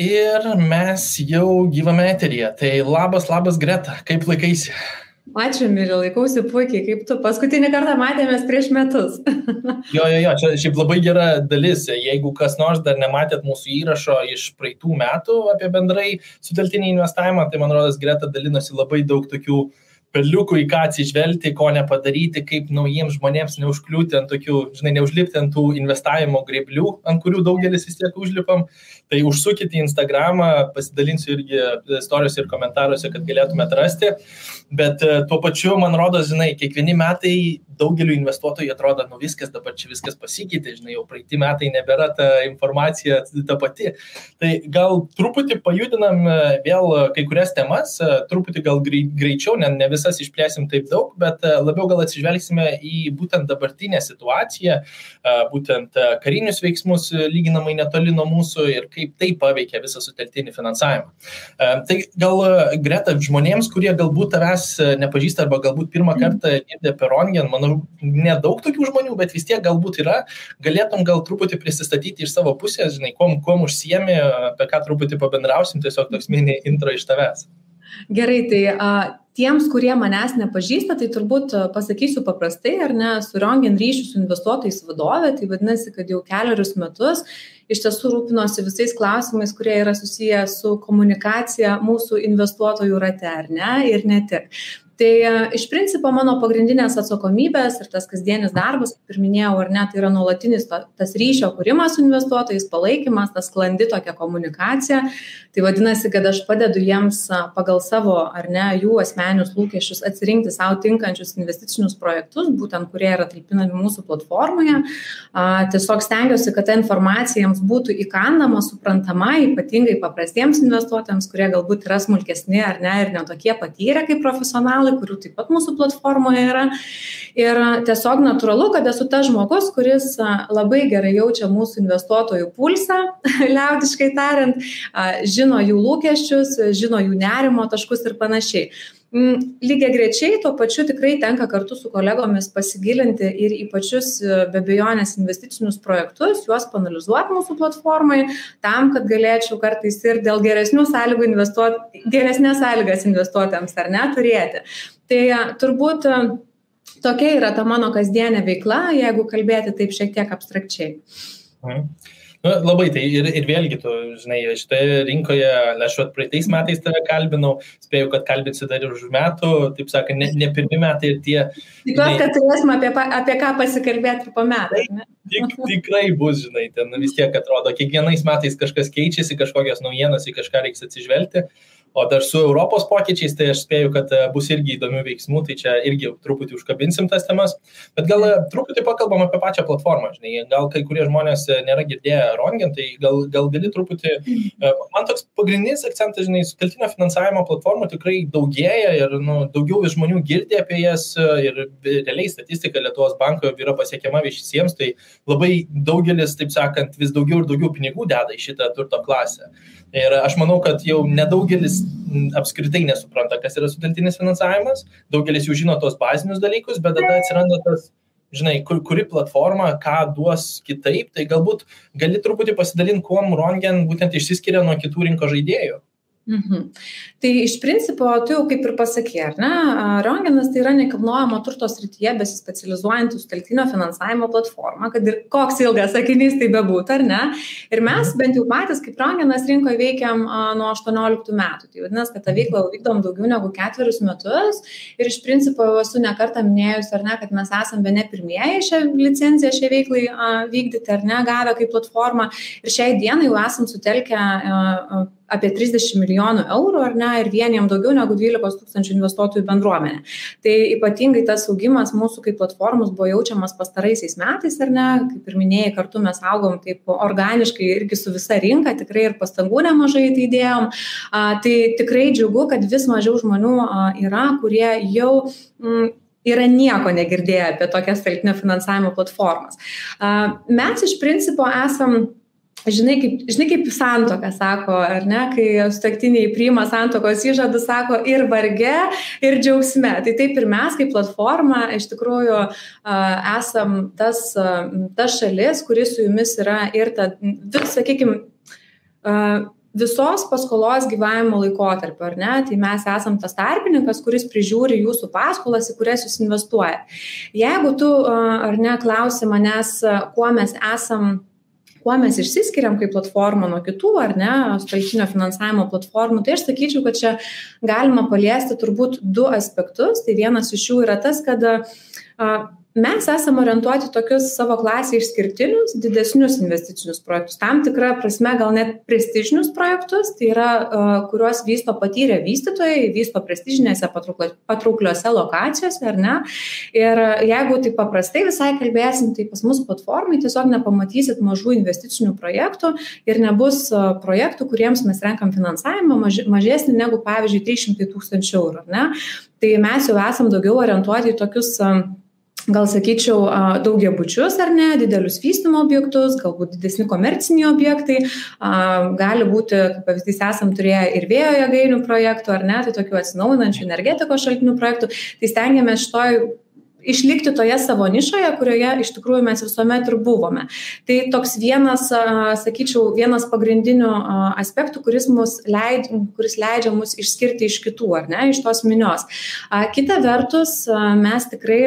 Ir mes jau gyvame eteryje. Tai labas, labas Greta, kaip laikaisi? Ačiū, Mirė, laikausi puikiai, kaip tu. Paskutinį kartą matėmės prieš metus. jo, jo, jo, čia šiaip labai gera dalis. Jeigu kas nors dar nematėt mūsų įrašo iš praeitų metų apie bendrai suteltinį investavimą, tai man rodos, Greta dalinosi labai daug tokių uh, perliukų į ką atsižvelgti, ko nepadaryti, kaip naujiems žmonėms neužkliūti ant tokių, žinai, neužlipti ant tų investavimo greblių, ant kurių daugelis vis tiek užlipam. Tai užsukite į Instagramą, pasidalinsiu irgi istorijose ir komentaruose, kad galėtumėte rasti. Bet e, tuo pačiu, man rodo, žinai, kiekvieni metai daugeliu investuotojų atrodo, nu viskas dabar čia viskas pasikeitė, žinai, jau praeiti metai nebėra ta informacija ta pati. Tai gal truputį pajudinam e, vėl kai kurias temas, e, truputį gal greičiau, ne, ne visas išplėsim taip daug, bet e, labiau gal atsižvelgsime į būtent dabartinę situaciją, būtent karinius veiksmus lyginamai netoli nuo mūsų ir kaip tai paveikia visą suteltinį finansavimą. Tai gal greta žmonėms, kurie galbūt tavęs nepažįsta arba galbūt pirmą kartą girdė per Rongen, manau, nedaug tokių žmonių, bet vis tiek galbūt yra, galėtum gal truputį prisistatyti iš savo pusės, žinai, kuom, kuom užsiemi, apie ką truputį pabendrausim, tiesiog toks mini intro iš tavęs. Gerai, tai a, tiems, kurie manęs nepažįsta, tai turbūt pasakysiu paprastai, ar ne, su Rongen ryšių su investuotojais vadovė, tai vadinasi, kad jau keliarius metus iš tiesų rūpinosi visais klausimais, kurie yra susiję su komunikacija mūsų investuotojų rate, ar ne, ir ne tik tai e, iš principo mano pagrindinės atsakomybės ir tas kasdienis darbas kaip ir minėjau ar ne tai yra nuolatinis to tas ryšio kūrimas su investuotojais palaikymas ta sklandi tokia komunikacija. Tai vadinasi kad aš padedu jiems pagal savo ar ne jų asmeninius lūkesčius atsirinkti sau tinkančius investicinius projektus būtent kurie yra talpinami mūsų platformoje. A tiesiog stengiuosi kad ta informacija jiems būtų įkandama suprantama ypatingai paprastiems investuotojams kurie galbūt yra smulkesni ar ne ir ne tokie patyrę kaip profesionalai kanalai, kurių taip pat mūsų platformoje yra. Ir tiesiog natūralu, kad esu tas žmogus, kuris labai gerai jaučia mūsų investuotojų pulsą, liaudiškai tariant, žino jų lūkesčius, žino jų nerimo taškus ir panašiai. Mm, lygiai grečiai tuo pačiu tikrai tenka kartu su kolegomis pasigilinti ir į pačius be abejonės investicinius projektus, juos panalizuoti mūsų platformai, tam, kad galėčiau kartais ir dėl geresnių sąlygų investuoti, geresnės sąlygas investuotėms ar ne turėti. Tai turbūt tokia yra ta mano kasdienė veikla, jeigu kalbėti taip šiek tiek abstrakčiai. Mhm. Nu, labai tai ir, ir vėlgi, tu, žinai, šitoje rinkoje, aš vat praeitais metais tave kalbinau, spėjau, kad kalbinsi dar ir už metų, taip sakant, ne, ne pirmi metai ir tie. Tikiuosi, kad turėsim apie, apie ką pasikalbėti po metų. Tik, tikrai bus, žinai, ten vis tiek atrodo, kiekvienais metais kažkas keičiasi, kažkokios naujienos, į kažką reiks atsižvelgti. O dar su Europos pokyčiais, tai aš spėju, kad e, bus irgi įdomių veiksmų, tai čia irgi truputį užkabinsim tas temas. Bet gal e, truputį pakalbam apie pačią platformą, žinai, gal kai kurie žmonės e, nėra girdėję Rongen, tai gal, gal gali truputį, man toks pagrindinis akcentas, žinai, suteltinio finansavimo platformų tikrai daugėja ir nu, daugiau žmonių girdė apie jas ir realiai statistika Lietuvos banko yra pasiekiama viešisiems, tai labai daugelis, taip sakant, vis daugiau ir daugiau pinigų deda į šitą turto klasę. Ir aš manau, kad jau nedaugelis apskritai nesupranta, kas yra studentinis finansavimas, daugelis jau žino tos bazinius dalykus, bet tada atsiranda tas, žinai, kur, kuri platforma, ką duos kitaip, tai galbūt gali truputį pasidalinti, kuo Rongen būtent išsiskiria nuo kitų rinko žaidėjų. Mhm. Tai iš principo, tu jau kaip ir pasakė, ar ne, Rongenas tai yra nekilnojamo turto srityje besispecializuojanti sutelktinio finansavimo platforma, kad ir koks ilgas sakinys tai bebūtų, ar ne. Ir mes bent jau patys kaip Rongenas rinkoje veikiam nuo 18 metų. Tai vadinasi, kad tą veiklą vykdom daugiau negu ketverius metus. Ir iš principo jau esu nekartą minėjus, ar ne, kad mes esame vieni pirmieji šią licenciją šiai veiklai vykdyti, ar ne, gavę kaip platformą. Ir šiai dienai jau esam sutelkę apie 30 milijonų eurų, ar ne, ir vieniem daugiau negu 12 tūkstančių investuotojų bendruomenė. Tai ypatingai tas augimas mūsų kaip platformos buvo jaučiamas pastaraisiais metais, ar ne, kaip ir minėjai, kartu mes augom taip organiškai irgi su visa rinka, tikrai ir pastangų nemažai tai įdėjom. A, tai tikrai džiugu, kad vis mažiau žmonių a, yra, kurie jau mm, yra nieko negirdėję apie tokias telkinio finansavimo platformas. A, mes iš principo esam žinai kaip žinai kaip santuoka sako ar ne kai sutuoktiniai priima santuokos įžadus sako ir varge ir džiaugsme tai taip ir mes kaip platforma iš tikrųjų esam tas ta šalis kuri su jumis yra ir ta sakykim visos paskolos gyvavimo laikotarpio, ar ne? Tai mes esam tas tarpininkas, kuris prižiūri jūsų paskolas, į kurias jūs investuojate. Jeigu tu, ar ne, klausi manęs, kuo mes esam kuo mes išsiskiriam kaip platforma nuo kitų, ar ne, strateginio finansavimo platformų, tai aš sakyčiau, kad čia galima paliesti turbūt du aspektus. Tai vienas iš jų yra tas, kad mes esam orientuoti tokius savo klasę išskirtinius, didesnius investicinius projektus. Tam tikrą prasme gal net prestižinius projektus, tai yra, kuriuos vysto patyrę vystytojai, vysto prestižinėse patraukliuose lokacijose, ar ne. Ir jeigu tai paprastai visai kalbėsim, tai pas mus platformai tiesiog nepamatysit mažų investicinių projektų ir nebus projektų, kuriems mes renkam finansavimą mažesnį negu, pavyzdžiui, 300 tūkstančių eurų, ar ne. Tai mes jau esam daugiau orientuoti į tokius gal sakyčiau daugiabučius ar ne didelius vystymo objektus galbūt didesni komerciniai objektai a gali būti kaip pavyzdys esam turėję ir vėjo jėgainių projektų ar ne tai tokių atsinaujinančių energetikos šaltinių projektų tai stengiamės šitoj išlikti toje savo nišoje, kurioje iš tikrųjų mes visuomet ir buvome. Tai toks vienas, sakyčiau, vienas pagrindinių aspektų, kuris, leid, kuris leidžia mus išskirti iš kitų, ar ne, iš tos minios. Kita vertus, mes tikrai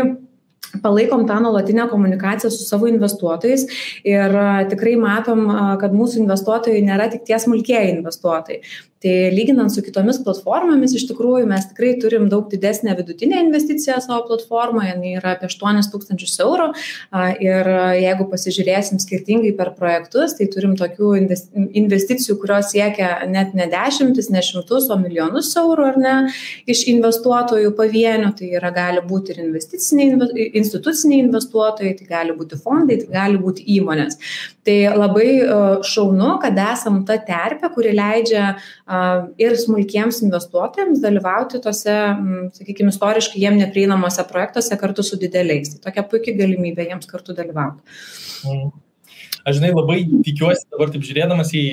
palaikom tą nuolatinę komunikaciją su savo investuotojais ir tikrai matom, kad mūsų investuotojai nėra tik tie smulkieji investuotojai tai lyginant su kitomis platformomis iš tikrųjų mes tikrai turim daug didesnę vidutinę investiciją savo platformoje jinai yra apie aštuonis tūkstančius eurų. Ir jeigu pasižiūrėsim skirtingai per projektus tai turim tokių investicijų kurios siekia net ne dešimtis ne šimtus o milijonus eurų ar ne iš investuotojų pavienių. Tai yra gali būti ir investiciniai instituciniai investuotojai tai gali būti fondai tai gali būti įmonės. Tai labai šaunu kad esam ta terpė kuri leidžia ir smulkiems investuotojams dalyvauti tose, sakykime, istoriškai jiem neprieinamuose projektuose kartu su dideliais. Tai tokia puikia galimybė jiems kartu dalyvauti. Mm. Aš žinai, labai tikiuosi dabar taip žiūrėdamas į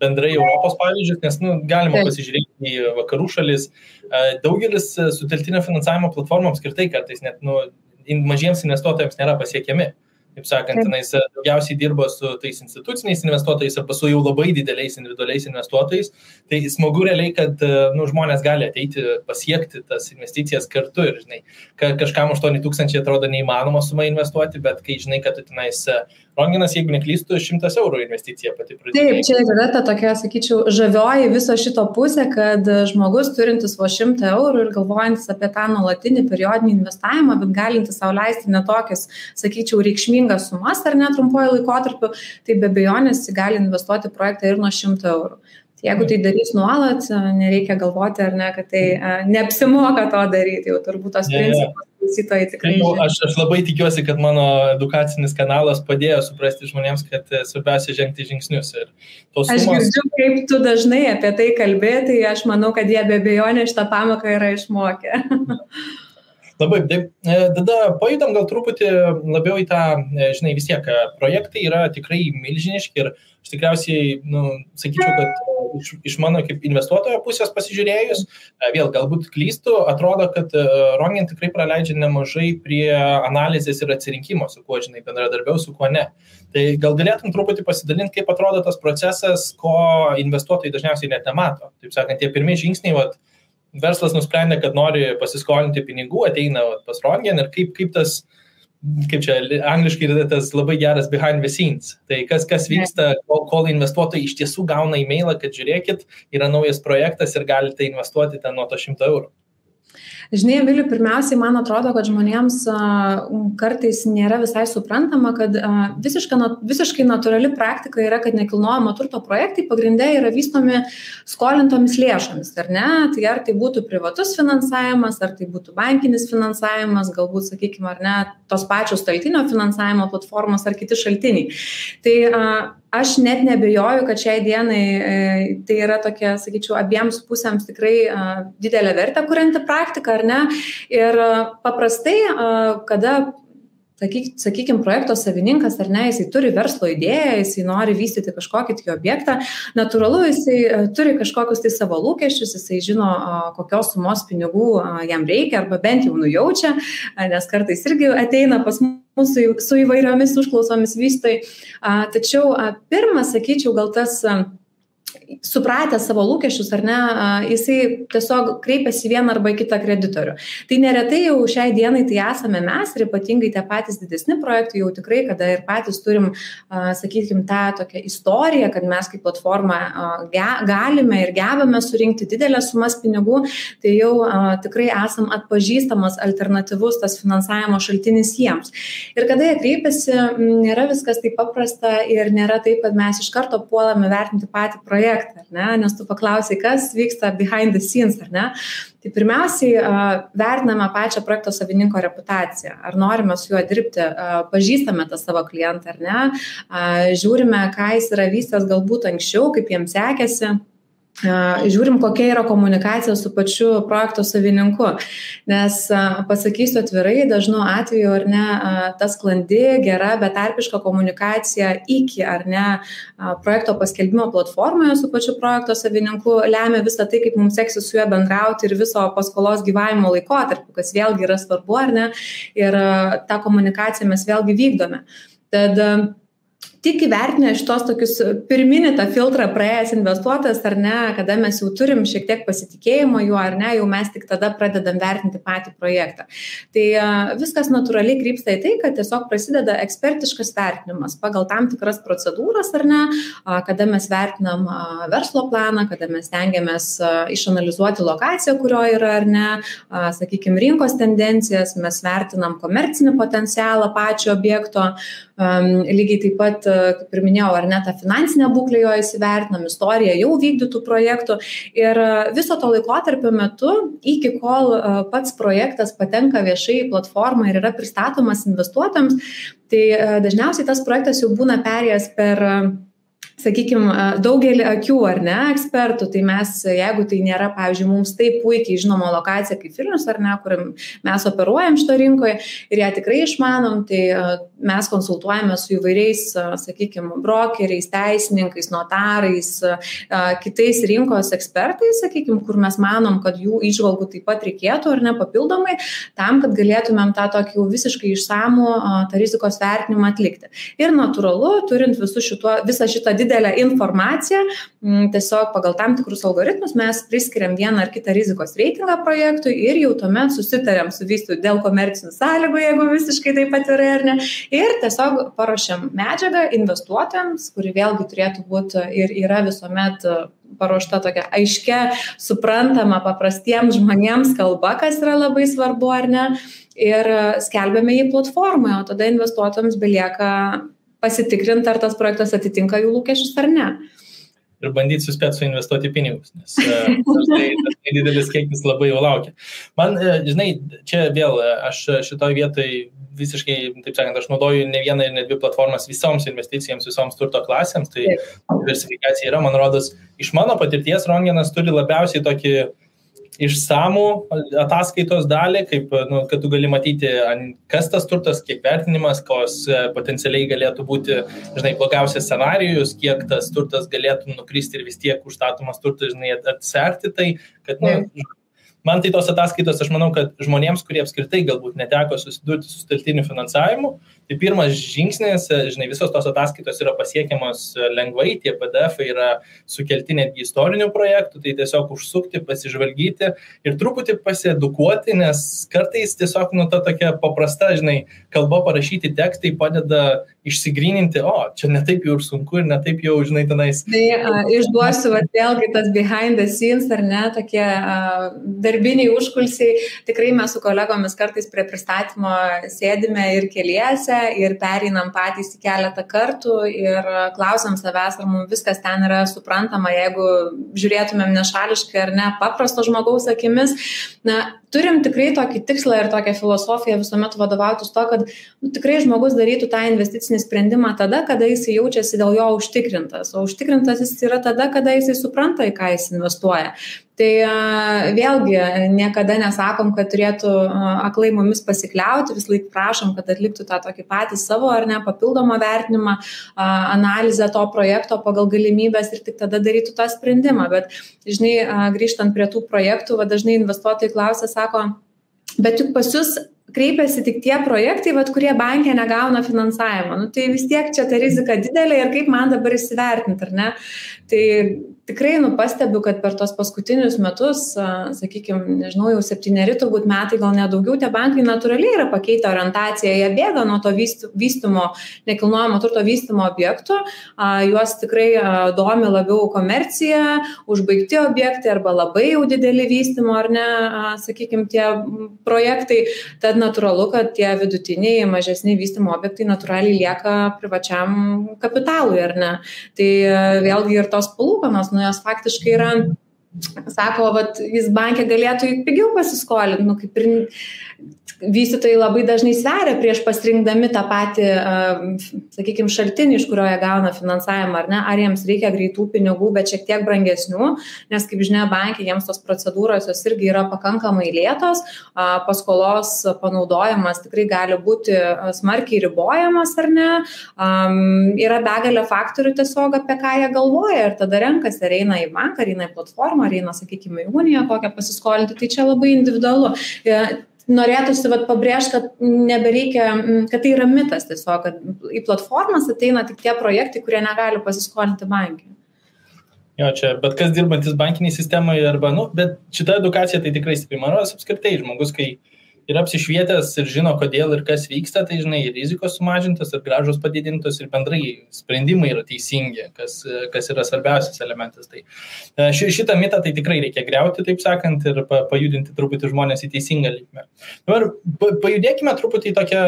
bendrai Europos pavyzdžius, nes nu, galima Taip. pasižiūrėti į vakarų šalis. Daugelis suteltinio finansavimo platformoms skirtai kartais net nu, mažiems investuotojams nėra pasiekiami kaip sakant, tenais e, daugiausiai dirba su tais instituciniais investuotojais arba su jau labai dideliais individualiais investuotojais. Tai smagu realiai, kad e, nu, žmonės gali ateiti pasiekti tas investicijas kartu ir, žinai, kažkam 8 tūkstančiai atrodo neįmanoma sumą investuoti, bet kai žinai, kad tu tenais e, Ronginas, jeigu neklystu, 100 eurų investicija pati pradėjo. Taip, čia yra ta tokia, sakyčiau, žavioji viso šito pusė, kad žmogus turintis vo 100 eurų ir galvojantis apie tą nuolatinį periodinį investavimą, bet galintis savo leisti netokias, sakyčiau, reikšmingas sumas ar netrumpuoju laikotarpiu, tai be abejonės gali investuoti projektą ir nuo 100 eurų. Jeigu tai darys nuolat, nereikia galvoti, ar ne, kad tai neapsimoka to daryti, jau turbūt tos principas klausytojai tikrai. Nu, aš, aš labai tikiuosi, kad mano edukacinis kanalas padėjo suprasti žmonėms, kad e, svarbiausia žengti žingsnius. Sumos... Aš girdžiu, kaip tu dažnai apie tai kalbėjai, tai aš manau, kad jie be abejonės šitą pamoką yra išmokę. Labai, taip, e, tada pajudam gal truputį labiau į tą, e, žinai, vis tiek projektai yra tikrai milžiniški ir aš tikriausiai, nu, sakyčiau, kad iš, iš mano kaip investuotojo pusės pasižiūrėjus, e, vėl galbūt klystu, atrodo, kad Rongin tikrai praleidžia nemažai prie analizės ir atsirinkimo, su kuo, žinai, bendradarbiau, su kuo ne. Tai gal galėtum truputį pasidalinti, kaip atrodo tas procesas, ko investuotojai dažniausiai net nemato. Taip sakant, tie pirmieji žingsniai, vat, verslas nusprendė, kad nori pasiskolinti pinigų, ateina pas Rongen ir kaip, kaip tas, kaip čia angliškai yra tas labai geras behind the scenes. Tai kas, kas vyksta, kol, kol investuotojai iš tiesų gauna e-mailą, kad žiūrėkit, yra naujas projektas ir galite investuoti ten nuo to 100 eurų. Žinai, Emiliu, pirmiausiai man atrodo, kad žmonėms kartais nėra visai suprantama, kad visiškai, visiškai natūrali praktika yra, kad nekilnojamo turto projektai pagrindė yra vystomi skolintomis lėšomis, ar ne? Tai ar tai būtų privatus finansavimas, ar tai būtų bankinis finansavimas, galbūt, sakykime, ar ne, tos pačios taltinio finansavimo platformos ar kiti šaltiniai. Tai aš net nebejoju, kad šiai dienai e, tai yra tokia, sakyčiau, abiems pusėms tikrai didelę vertę kurianti praktika, ar ne? Ir paprastai, kada sakyk, sakykim, projekto savininkas ar ne, jisai turi verslo idėją, jisai nori vystyti kažkokį tai objektą, natūralu, jisai turi kažkokius tai savo lūkesčius, jisai žino, kokios sumos pinigų jam reikia arba bent jau nujaučia, nes kartais irgi ateina pas mus su, su įvairiomis užklausomis vystai. Tačiau pirmas, sakyčiau, gal tas supratęs savo lūkesčius ar ne, jisai tiesiog kreipiasi vieną arba kitą kreditorių. Tai neretai jau šiai dienai tai esame mes ir ypatingai tie patys didesni projektai jau tikrai, kada ir patys turim, sakykime, tą tokią istoriją, kad mes kaip platforma galime ir gebame surinkti didelės sumas pinigų, tai jau tikrai esam atpažįstamas alternatyvus tas finansavimo šaltinis jiems. Ir kada jie kreipiasi, nėra viskas taip paprasta ir nėra taip, kad mes iš karto puolame vertinti patį projektą projektą, ne? Nes tu paklausai, kas vyksta behind the scenes, ar ne? Tai pirmiausiai vertiname pačią projekto savininko reputaciją. Ar norime su juo dirbti, pažįstame tą savo klientą, ar ne? Žiūrime, ką jis yra vystęs galbūt anksčiau, kaip jiems sekėsi žiūrim, kokia yra komunikacija su pačiu projekto savininku. Nes pasakysiu atvirai, dažnu atveju ar ne, ta sklandi, gera, betarpiška komunikacija iki ar ne projekto paskelbimo platformoje su pačiu projekto savininku lemia visą tai, kaip mums seksis su juo bendrauti ir viso paskolos gyvavimo laikotarpiu, kas vėlgi yra svarbu ar ne. Ir tą komunikaciją mes vėlgi vykdome. Tad tik įvertinę šitos tokius pirminį tą filtrą praėjęs investuotojas ar ne, kada mes jau turim šiek tiek pasitikėjimo juo ar ne, jau mes tik tada pradedam vertinti patį projektą. Tai viskas natūraliai krypsta į tai, kad tiesiog prasideda ekspertiškas vertinimas pagal tam tikras procedūras ar ne, kada mes vertinam verslo planą, kada mes tengiamės išanalizuoti lokaciją, kurioje yra ar ne, sakykime, rinkos tendencijas, mes vertinam komercinį potencialą pačio objekto, lygiai taip pat kaip ir minėjau, ar ne tą finansinę būklę jo įsivertinam, istoriją jau vykdytų projektų. Ir e, viso to laikotarpio metu, iki kol e, pats projektas patenka viešai į platformą ir yra pristatomas investuotojams, tai e, dažniausiai tas projektas jau būna perėjęs per sakykim daugelį akių ar ne ekspertų tai mes jeigu tai nėra pavyzdžiui mums taip puikiai žinoma lokacija kaip vilnius ar ne kur mes operuojam šitoj rinkoj ir ją tikrai išmanom tai mes konsultuojame su įvairiais sakykim brokeriais teisininkais notarais kitais rinkos ekspertais sakykim kur mes manom kad jų įžvalgų taip pat reikėtų ar ne papildomai tam kad galėtumėm tą tokį jau visiškai išsamų tą rizikos vertinimą atlikti. Ir natūralu turint visu šituo visą šitą didelę informaciją, mm, tiesiog pagal tam tikrus algoritmus mes priskiriam vieną ar kitą rizikos reitingą projektui ir jau tuomet susitariam su vystytoju dėl komercinių sąlygų, jeigu visiškai taip atvirai ar ne. Ir tiesiog paruošiam medžiagą investuotojams, kuri vėlgi turėtų būti ir yra visuomet paruošta tokia aiškia, suprantama paprastiems žmonėms kalba, kas yra labai svarbu ar ne. Ir skelbiame į platformą, o tada investuotojams belieka pasitikrinti, ar tas projektas atitinka jų lūkesčius ar ne. Ir bandyti suspėti suinvestuoti pinigus, nes tai, tai didelis kiekis labai jau laukia. Man, e, žinai, čia vėl e, aš šitoje vietoje visiškai, taip sakant, aš naudoju ne vieną ir ne dvi platformas visoms investicijoms, visoms turto klasėms, tai diversifikacija yra, man rodos, iš mano patirties Rongenas turi labiausiai tokį uh, išsamų ataskaitos dalį, kaip, nu, kad tu gali matyti, kas tas turtas, kiek vertinimas, kos e, potencialiai galėtų būti, žinai, blogiausias scenarijus, kiek tas turtas galėtų nukristi ir vis tiek užstatomas turtas, žinai, atserti tai, kad, nu, man tai tos ataskaitos, aš manau, kad žmonėms, kurie apskritai galbūt neteko susidurti su steltiniu finansavimu, tai pirmas žingsnis, žinai, visos tos ataskaitos yra pasiekiamos lengvai, tie PDF yra sukelti netgi istorinių projektų, tai tiesiog užsukti, pasižvalgyti ir truputį pasiedukuoti, nes kartais tiesiog nu ta tokia paprasta, žinai, kalba parašyti tekstai padeda išsigryninti, o, čia netaip jau ir sunku ir netaip jau, žinai, tenais. Tai a, išduosiu, va, vėlgi tas behind the scenes, ar ne, tokie a, darbiniai užkulsiai, tikrai mes su kolegomis kartais prie pristatymo sėdime ir keliese pusę ir pereinam patys į keletą kartų ir klausiam savęs, ar mums viskas ten yra suprantama, jeigu žiūrėtumėm nešališkai ar ne paprasto žmogaus akimis. Na, turim tikrai tokį tikslą ir tokią filosofiją visuomet vadovautis to, kad nu, tikrai žmogus darytų tą investicinį sprendimą tada, kada jis jaučiasi dėl jo užtikrintas. O užtikrintas jis yra tada, kada jis supranta, į ką jis investuoja. Tai vėlgi niekada nesakom, kad turėtų aklai mumis pasikliauti, vis laik prašom, kad atliktų tą tokį patį savo ar ne papildomą vertinimą, analizę to projekto pagal galimybės ir tik tada darytų tą sprendimą. Bet, žinai, grįžtant prie tų projektų, va, dažnai investuotojai klausia, sako, bet juk pas jūs kreipiasi tik tie projektai, vat, kurie bankė negauna finansavimo. Nu, tai vis tiek čia ta rizika didelė ir kaip man dabar įsivertinti, ar ne? Tai tikrai nu pastebiu kad per tuos paskutinius metus sakykim nežinau jau septyneri turbūt metai gal net daugiau tie bankai natūraliai yra pakeitę orientaciją. Jie bėga nuo to vyst vystymo nekilnojamo turto vystymo objektų juos tikrai domi labiau komercija užbaigti objektai arba labai jau dideli vystymo ar ne a sakykim tie projektai. Tad natūralu kad tie vidutiniai mažesni vystymo objektai natūraliai lieka privačiam kapitalui ar ne. Tai vėlgi ir tos palūkanos nu jos faktiškai yra sako, vat, jis bankė galėtų pigiau pasiskolinti, nu, kaip ir vystytojai labai dažnai sveria prieš pasirinkdami tą patį, sakykime, šaltinį, iš kurio jie gauna finansavimą, ar ne, ar jiems reikia greitų pinigų, bet šiek tiek brangesnių, nes, kaip žinia, bankai jiems tos procedūros jos irgi yra pakankamai lėtos, paskolos panaudojimas tikrai gali būti smarkiai ribojamas, ar ne, yra begalė faktorių tiesiog, apie ką jie galvoja ir tada renkasi, ar eina į banką, ar eina į platformą, ar eina, sakykime, į uniją kokią pasiskolinti, tai čia labai individualu norėtųsi vat pabrėžt kad nebereikia kad tai yra mitas tiesiog kad į platformas ateina tik tie projektai kurie negali pasiskolinti banke Jo, čia bet kas dirbantis bankiniai sistemai arba, nu, bet šita edukacija tai tikrai stipri. Man rodos apskritai žmogus, kai yra apsišvietęs ir žino, kodėl ir kas vyksta, tai žinai, ir rizikos sumažintos, ir gražos padidintos, ir bendrai sprendimai yra teisingi, kas, kas yra svarbiausias elementas. Tai e, ši, šitą mitą tai tikrai reikia greuti, taip sakant, ir pa, pajudinti truputį žmonės į teisingą linkmę. Dabar pajudėkime truputį į tokią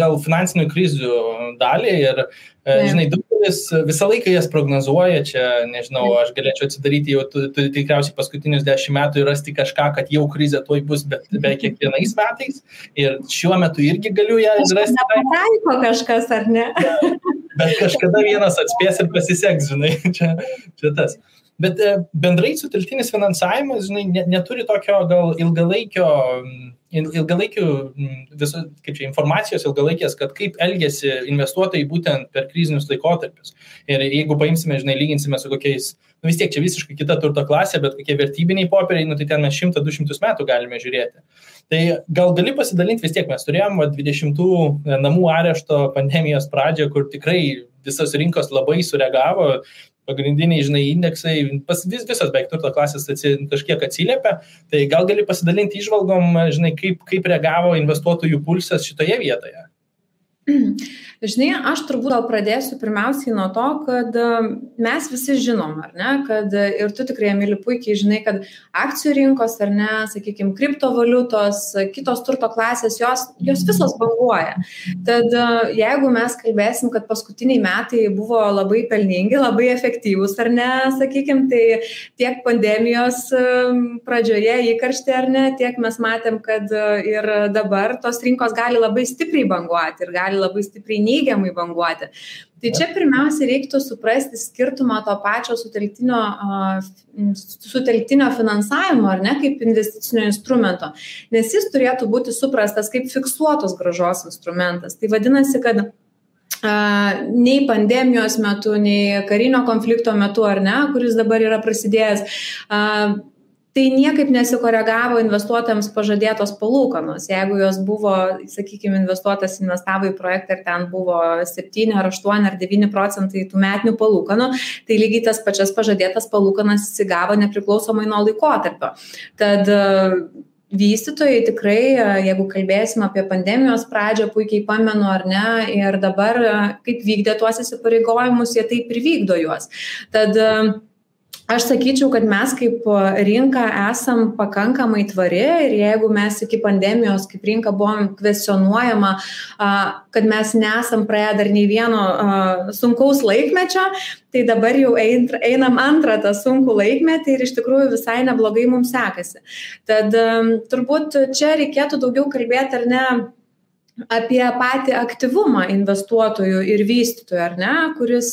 gal finansinių krizių dalį ir E, žinai, daugelis visą laiką jas prognozuoja, čia, nežinau, aš galėčiau atsidaryti jau tu, tu, tikriausiai paskutinius dešimt metų ir rasti kažką, kad jau krizė tuoj bus, bet be kiekvienais metais. Ir šiuo metu irgi galiu ją rasti. Nepataiko kažkas, ar ne? bet kažkada vienas atspės ir pasiseks, žinai, čia, čia tas. Bet e, bendrai suteltinis finansavimas, žinai, neturi tokio gal ilgalaikio ilgalaikių visų, kaip čia, informacijos ilgalaikės, kad kaip elgesi investuotojai būtent per krizinius laikotarpius. Ir jeigu paimsime, žinai, lyginsime su kokiais, nu vis tiek čia visiškai kita turto klasė, bet kokie vertybiniai popieriai, nu tai ten mes 100-200 metų galime žiūrėti. Tai gal gali pasidalinti vis tiek, mes turėjom va, 20 namų arešto pandemijos pradžią, kur tikrai visos rinkos labai sureagavo, pagrindiniai, žinai, indeksai, pas, vis, visos beveik turto klasės atsi, kažkiek atsiliepia, tai gal gali pasidalinti išvalgom, žinai, kaip, kaip reagavo investuotojų pulsas šitoje vietoje. Žinai, aš turbūt gal pradėsiu pirmiausiai nuo to, kad e, mes visi žinom, ar ne, kad ir tu tikrai, Emili, puikiai žinai, kad akcijų rinkos, ar ne, sakykime, kriptovaliutos, kitos turto klasės, jos, jos visos banguoja. Tad e, jeigu mes kalbėsim, kad paskutiniai metai buvo labai pelningi, labai efektyvūs, ar ne, sakykime, tai tiek pandemijos pradžioje įkarštė, ar ne, tiek mes matėm, kad ir dabar tos rinkos gali labai stipriai banguoti ir gali labai stipriai neigiamai banguoti. Tai čia pirmiausia reiktų suprasti skirtumą to pačio sutelktinio, sutelktinio finansavimo, ar ne, kaip investicinio instrumento, nes jis turėtų būti suprastas kaip fiksuotos gražos instrumentas. Tai vadinasi, kad nei pandemijos metu, nei karinio konflikto metu, ar ne, kuris dabar yra prasidėjęs, tai niekaip nesikoregavo investuotojams pažadėtos palūkanos. Jeigu jos buvo sakykim investuotojas investavo į projektą ir ten buvo septyni ar aštuoni ar devyni procentai tų metinių palūkanų tai lygiai tas pačias pažadėtas palūkanas jisai gavo nepriklausomai nuo laikotarpio. Tad vystytojai tikrai jeigu kalbėsim apie pandemijos pradžią puikiai pamenu ar ne ir dabar kaip vykdė tuos įsipareigojimus jie taip ir vykdo juos. Tad aš sakyčiau kad mes kaip rinka esam pakankamai tvari ir jeigu mes iki pandemijos kaip rinka buvom kvestionuojama kad mes nesam praėję dar nei vieno sunkaus laikmečio tai dabar jau einam antrą tą sunkų laikmetį ir iš tikrųjų visai neblogai mums sekasi. Tad turbūt čia reikėtų daugiau kalbėti ar ne apie patį aktyvumą investuotojų ir vystytojų, ar ne, kuris,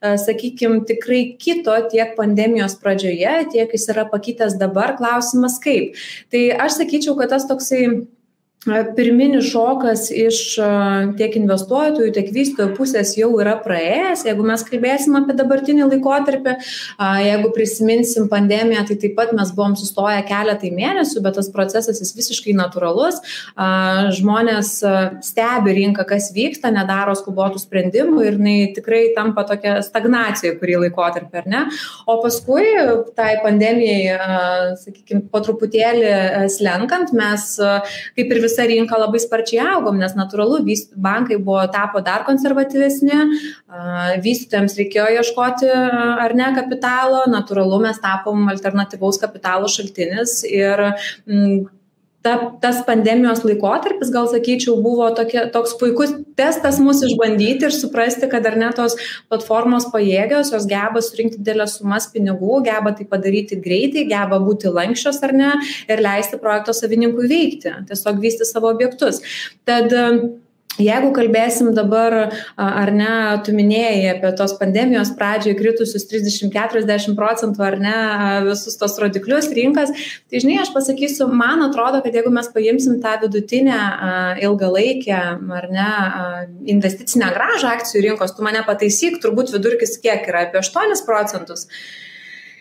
sakykime, tikrai kito tiek pandemijos pradžioje, tiek jis yra pakitęs dabar, klausimas kaip. Tai aš sakyčiau, kad tas toksai pirminis šokas iš tiek investuotojų, tiek vystytojų pusės jau yra praėjęs. Jeigu mes kalbėsim apie dabartinį laikotarpį, jeigu prisiminsim pandemiją, tai taip pat mes buvom sustoję keletai mėnesių, bet tas procesas jis visiškai natūralus. Žmonės stebi rinką, kas vyksta, nedaro skubotų sprendimų ir jinai tikrai tampa tokia stagnacija kurį laikotarpį, ar ne? O paskui tai pandemijai, sakykime, po truputėlį slenkant, mes kaip ir visa rinka labai sparčiai augom, nes natūralu, bankai buvo tapo dar konservatyvesni, vystytojams reikėjo ieškoti ar ne kapitalo, natūralu mes tapom alternatyvaus kapitalo šaltinis ir ta, tas pandemijos laikotarpis, gal sakyčiau, buvo tokia, toks puikus testas mūsų išbandyti ir suprasti, kad ar ne tos platformos pajėgios, jos geba surinkti didelės sumas pinigų, geba tai padaryti greitai, geba būti lankščios ar ne ir leisti projekto savininkui veikti, tiesiog vysti savo objektus. Tad Jeigu kalbėsim dabar, ar ne, tu minėjai apie tos pandemijos pradžioje kritusius 30-40 procentų, ar ne, visus tos rodiklius rinkas, tai žinai, aš pasakysiu, man atrodo, kad jeigu mes paimsim tą vidutinę ilgalaikę, ar ne, investicinę gražą akcijų rinkos, tu mane pataisyk, turbūt vidurkis kiek yra, apie 8 procentus.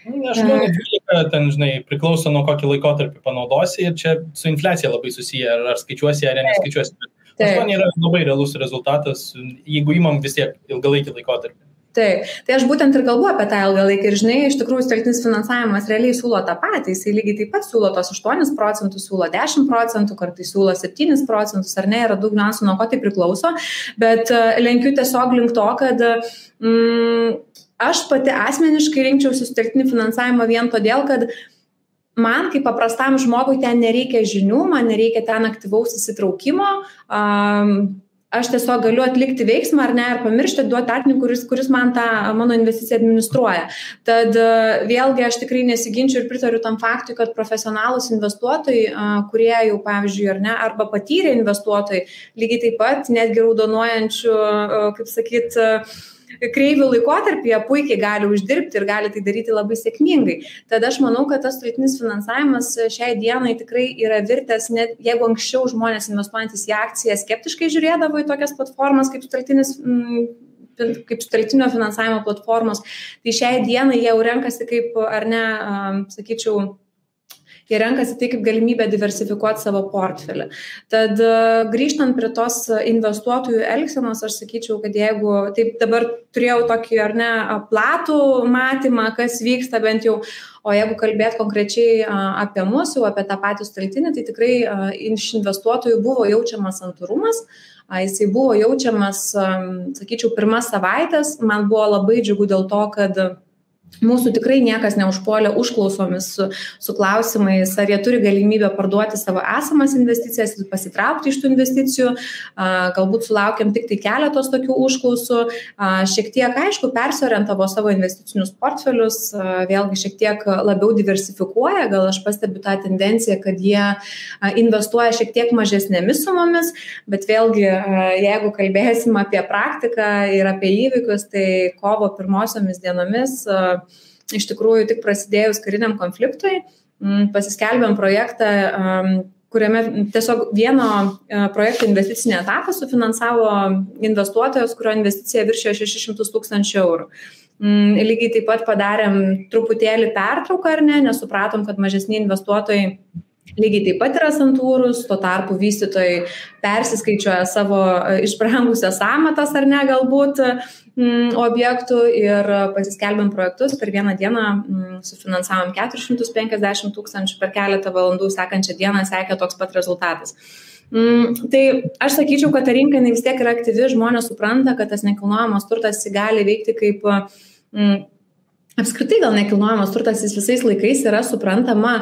Aš manau, 12 ten, žinai, priklauso nuo kokį laikotarpį panaudosi ir čia su infliacija labai susiję, ar skaičiuosi, ar neskaičiuosi. Bet Aštuoni yra labai realus rezultatas, jeigu įmam vis tiek ilgalaikį laikotarpį. Taip, tai aš būtent ir kalbu apie tą ilgalaikį ir žinai, iš tikrųjų stelktinis finansavimas realiai siūlo tą patį, jisai lygiai taip pat siūlo tos 8 procentus, siūlo 10 procentų, kartais siūlo 7 procentus, ar ne, yra daug niuansų, nuo ko tai priklauso, bet uh, lenkiu tiesiog link to, kad mm, aš pati asmeniškai rinkčiausi stelktinį finansavimą vien todėl, kad man kaip paprastam žmogui ten nereikia žinių, man nereikia ten aktyvaus įsitraukimo. Um, aš tiesiog galiu atlikti veiksmą ar ne, ir pamiršti duoti tarpininkui, kuris, kuris man tą mano investiciją administruoja. Tad vėlgi aš tikrai nesiginčiu ir pritariu tam faktui, kad profesionalus investuotojai, kurie jau, pavyzdžiui, ar ne, arba patyrę investuotojai, lygiai taip pat netgi raudonuojančių, kaip sakyt, kreivių laikotarpyje puikiai gali uždirbti ir gali tai daryti labai sėkmingai. Tad aš manau, kad tas turitinis finansavimas šiai dienai tikrai yra virtęs, net jeigu anksčiau žmonės investuojantis į akciją skeptiškai žiūrėdavo į tokias platformas kaip turitinis mm, kaip sutelktinio finansavimo platformos, tai šiai dienai jau renkasi kaip, ar ne, sakyčiau, jie renkasi tai kaip galimybę diversifikuoti savo portfelį. Tad e, grįžtant prie tos investuotojų elgsenos, aš sakyčiau, kad jeigu taip dabar turėjau tokį ar ne platų matymą, kas vyksta bent jau, o jeigu kalbėt konkrečiai apie mūsų, apie tą patį staltinį, tai tikrai iš investuotojų buvo jaučiamas santūrumas. Jisai buvo jaučiamas, sakyčiau, pirmas savaitės. Man buvo labai džiugu dėl to, kad Mūsų tikrai niekas neužpuolė užklausomis su, su klausimais, ar jie turi galimybę parduoti savo esamas investicijas pasitraukti iš tų investicijų. Galbūt sulaukėm tik tai keletos tokių užklausų. Šiek tiek, aišku, persiorientavo savo investicinius portfelius, vėlgi šiek tiek labiau diversifikuoja. Gal aš pastebiu tą tendenciją, kad jie investuoja šiek tiek mažesnėmis sumomis, bet vėlgi, jeigu kalbėsim apie praktiką ir apie įvykius, tai kovo pirmosiomis dienomis iš tikrųjų tik prasidėjus kariniam konfliktui, pasiskelbėm projektą, kuriame tiesiog vieno e, projekto investicinį etapą sufinansavo investuotojas, kurio investicija viršėjo 600 tūkstančių eurų. Lygiai taip pat padarėm truputėlį pertrauką ar ne, nes supratom, kad mažesni investuotojai lygiai taip pat yra santūrus, tuo tarpu vystytojai persiskaičiuoja savo e, išbrangusias samatas ar ne galbūt mm, objektų ir pasiskelbėm projektus, per vieną dieną mm, sufinansavom 450 tūkstančių, per keletą valandų sekančią dieną sekė toks pat rezultatas. Mm, tai aš sakyčiau, kad ta rinka vis tiek yra aktyvi, žmonės supranta, kad tas nekilnojamas turtas gali veikti kaip apskritai gal nekilnojamas turtas jis visais laikais yra suprantama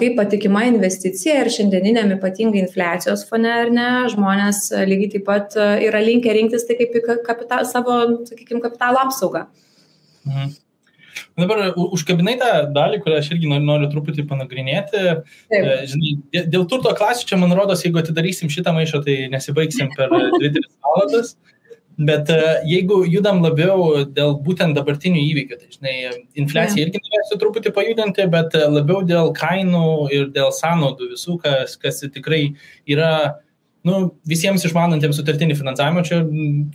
kaip patikima investicija ir šiandieniniam ypatingai infliacijos fone ar ne žmonės lygiai taip pat yra linkę rinktis tai kaip į kapita, savo, sakykime, kapitalo apsaugą. Mhm. Dabar užkabinai tą dalį, kurią aš irgi noriu, noriu truputį panagrinėti. Taip. E, žinai, dėl turto klasių čia, man rodos, jeigu atidarysim šitą maišą, tai nesibaigsim per 2-3 valandas. Bet e, jeigu judam labiau dėl būtent dabartinių įvykių, tai žinai, infliacija irgi norėsiu truputį pajudinti, bet e, labiau dėl kainų ir dėl sąnaudų visų, kas, kas tikrai yra nu, visiems išmanantiems sutartinį finansavimą, čia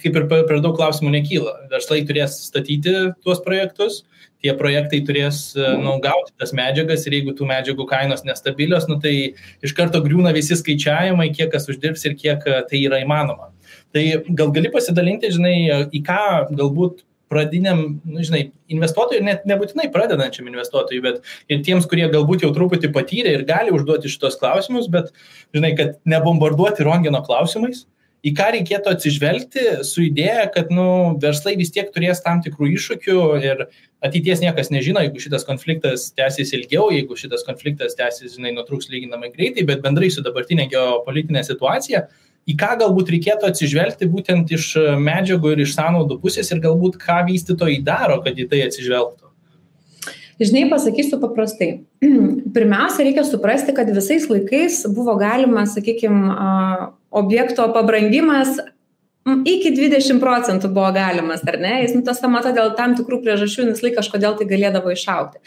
kaip ir per daug klausimų nekyla. Verslai turės statyti tuos projektus, tie projektai turės e, nu, gauti tas medžiagas ir jeigu tų medžiagų kainos nestabilios, nu, tai iš karto griūna visi skaičiavimai, kiek kas uždirbs ir kiek tai yra įmanoma. Tai gal gali pasidalinti, žinai, į ką galbūt pradiniam, nu, žinai, investuotojui, net nebūtinai pradedančiam investuotojui, bet ir tiems, kurie galbūt jau truputį patyrė ir gali užduoti šitos klausimus, bet, žinai, kad nebombarduoti Rongino klausimais, į ką reikėtų atsižvelgti su idėja, kad, nu, verslai vis tiek turės tam tikrų iššūkių ir ateities niekas nežino, jeigu šitas konfliktas tęsis ilgiau, jeigu šitas konfliktas tęsis, žinai, nutruks lyginamai greitai, bet bendrai su dabartinė geopolitinė situacija, į ką galbūt reikėtų atsižvelgti būtent iš e, medžiagų ir iš sąnaudų pusės ir galbūt ką vystytojai daro, kad į tai atsižvelgtų? Žinai, pasakysiu paprastai. Pirmiausia, reikia suprasti, kad visais laikais buvo galima, sakykime, objekto pabrangimas iki 20 procentų buvo galimas, ar ne? Jis, nu, tas samata dėl tam tikrų priežasčių vis laik kažkodėl tai galėdavo išaukti.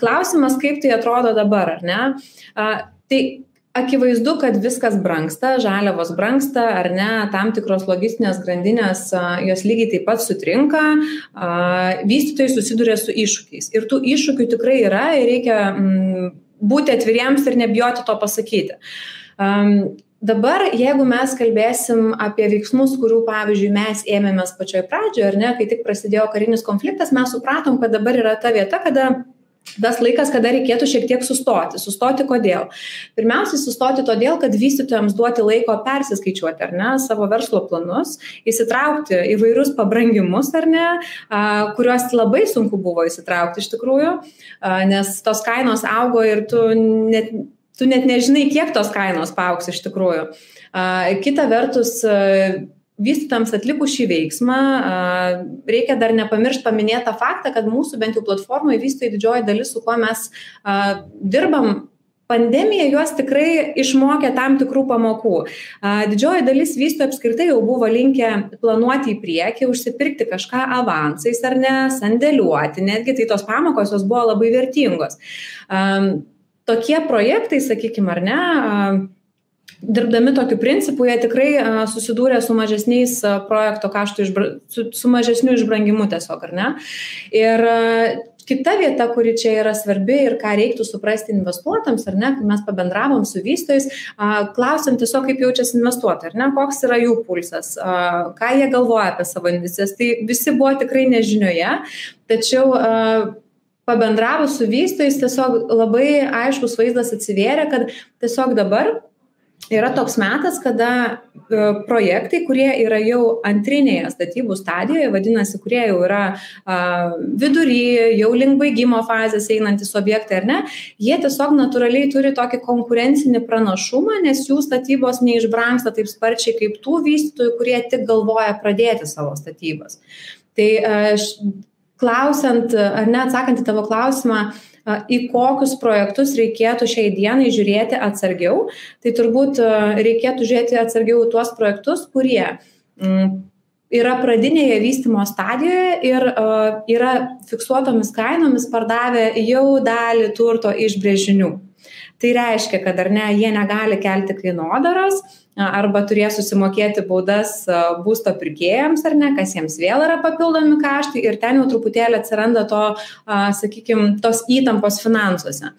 Klausimas, kaip tai atrodo dabar, ar ne? Tai akivaizdu kad viskas brangsta žaliavos brangsta ar ne tam tikros logistinės grandinės jos lygiai taip pat sutrinka vystytojai susiduria su iššūkiais. Ir tų iššūkių tikrai yra ir reikia mm, būti atviriems ir nebijoti to pasakyti. Dabar, jeigu mes kalbėsim apie veiksmus, kurių, pavyzdžiui, mes ėmėmės pačioje pradžioje, ar ne, kai tik prasidėjo karinis konfliktas, mes supratom, kad dabar yra ta vieta, kada tas laikas, kada reikėtų šiek tiek sustoti. Sustoti kodėl? Pirmiausiai, sustoti todėl, kad vystytojams duoti laiko persiskaičiuoti, ar ne, savo verslo planus, įsitraukti įvairius pabrangimus, ar ne, kuriuos labai sunku buvo įsitraukti iš tikrųjų, nes tos kainos augo ir tu net, tu net nežinai, kiek tos kainos paauks iš tikrųjų. Kita vertus, vystytams atlikus šį veiksmą reikia dar nepamiršt paminėt tą faktą kad mūsų bent jau platformoj vystytojai didžioji dalis su kuo mes dirbam pandemija juos tikrai išmokė tam tikrų pamokų. Didžioji dalis vystytojų apskritai jau buvo linkę planuoti į priekį, užsipirkti kažką avansais ar ne, sandėliuoti, netgi tai tos pamokos jos buvo labai vertingos. Tokie projektai, sakykime, ar ne, dirbdami tokiu principu, jie tikrai susidūrė su mažesniais projekto kaštų, išbra... su, su mažesniu išbrangimu tiesiog, ar ne? Ir kita vieta, kuri čia yra svarbi ir ką reiktų suprasti investuotams, ar ne, kai mes pabendravom su vystojais, klausim tiesiog, kaip jaučiasi investuotojai, ar ne, koks yra jų pulsas, ką jie galvoja apie savo investicijas. Tai visi buvo tikrai nežinioje, tačiau pabendravus su vystojais tiesiog labai aiškus vaizdas atsivėrė, kad tiesiog dabar yra toks metas, kada e, projektai, kurie yra jau antrinėje statybų stadijoje, vadinasi, kurie jau yra vidury, jau link baigimo fazės einantis objektai ar ne, jie tiesiog natūraliai turi tokį konkurencinį pranašumą, nes jų statybos neišbranksta taip sparčiai kaip tų vystytojų, kurie tik galvoja pradėti savo statybas. Tai aš klausiant, ar ne atsakant į tavo klausimą, į kokius projektus reikėtų šiai dienai žiūrėti atsargiau, tai turbūt reikėtų žiūrėti atsargiau tuos projektus, kurie mm, yra pradinėje vystimo stadijoje ir uh, yra fiksuotomis kainomis pardavę jau dalį turto iš brėžinių. Tai reiškia, kad ar ne, jie negali kelti kainodaros, arba turės susimokėti baudas būsto pirkėjams ar ne, kas jiems vėl yra papildomi kaštai ir ten jau truputėlį atsiranda to, sakykime, tos įtampos finansuose.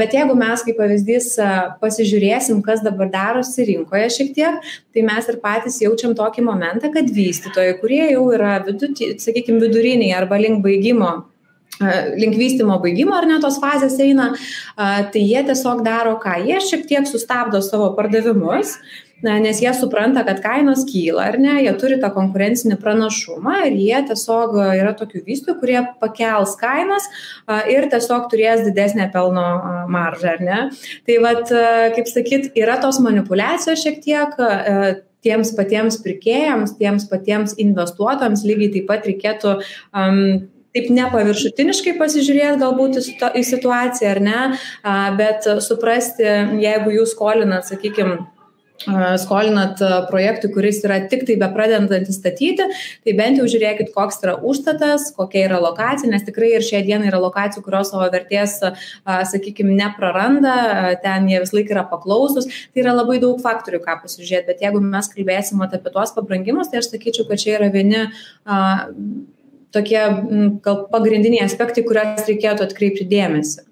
Bet jeigu mes kaip pavyzdys pasižiūrėsim, kas dabar darosi rinkoje šiek tiek, tai mes ir patys jaučiam tokį momentą, kad vystytojai, kurie jau yra, viduti, sakykime, viduriniai arba link baigimo link vystymo baigimo ar ne tos fazės eina, tai jie tiesiog daro ką, jie šiek tiek sustabdo savo pardavimus, na, nes jie supranta, kad kainos kyla ar ne, jie turi tą konkurencinį pranašumą ir jie tiesiog yra tokių vystytojų, kurie pakels kainas ir tiesiog turės didesnę pelno maržą, ar ne. Tai vad, kaip sakyt, yra tos manipulacijos šiek tiek tiems patiems pirkėjams, tiems patiems investuotojams lygiai taip pat reikėtų um, taip nepaviršutiniškai pasižiūrėt galbūt į situaciją ar ne, bet suprasti, jeigu jūs skolinat, sakykime, skolinat projektui, kuris yra tik tai bepradedantis statyti, tai bent jau žiūrėkit, koks yra užstatas, kokia yra lokacija, nes tikrai ir šią dieną yra lokacijų, kurios savo vertės, sakykime, nepraranda, ten jie vis laik yra paklausus, tai yra labai daug faktorių, ką pasižiūrėti, bet jeigu mes kalbėsim apie tuos pabrangimus, tai aš sakyčiau, kad čia yra vieni tokie gal pagrindiniai aspektai, kuriuos reikėtų atkreipti dėmesį.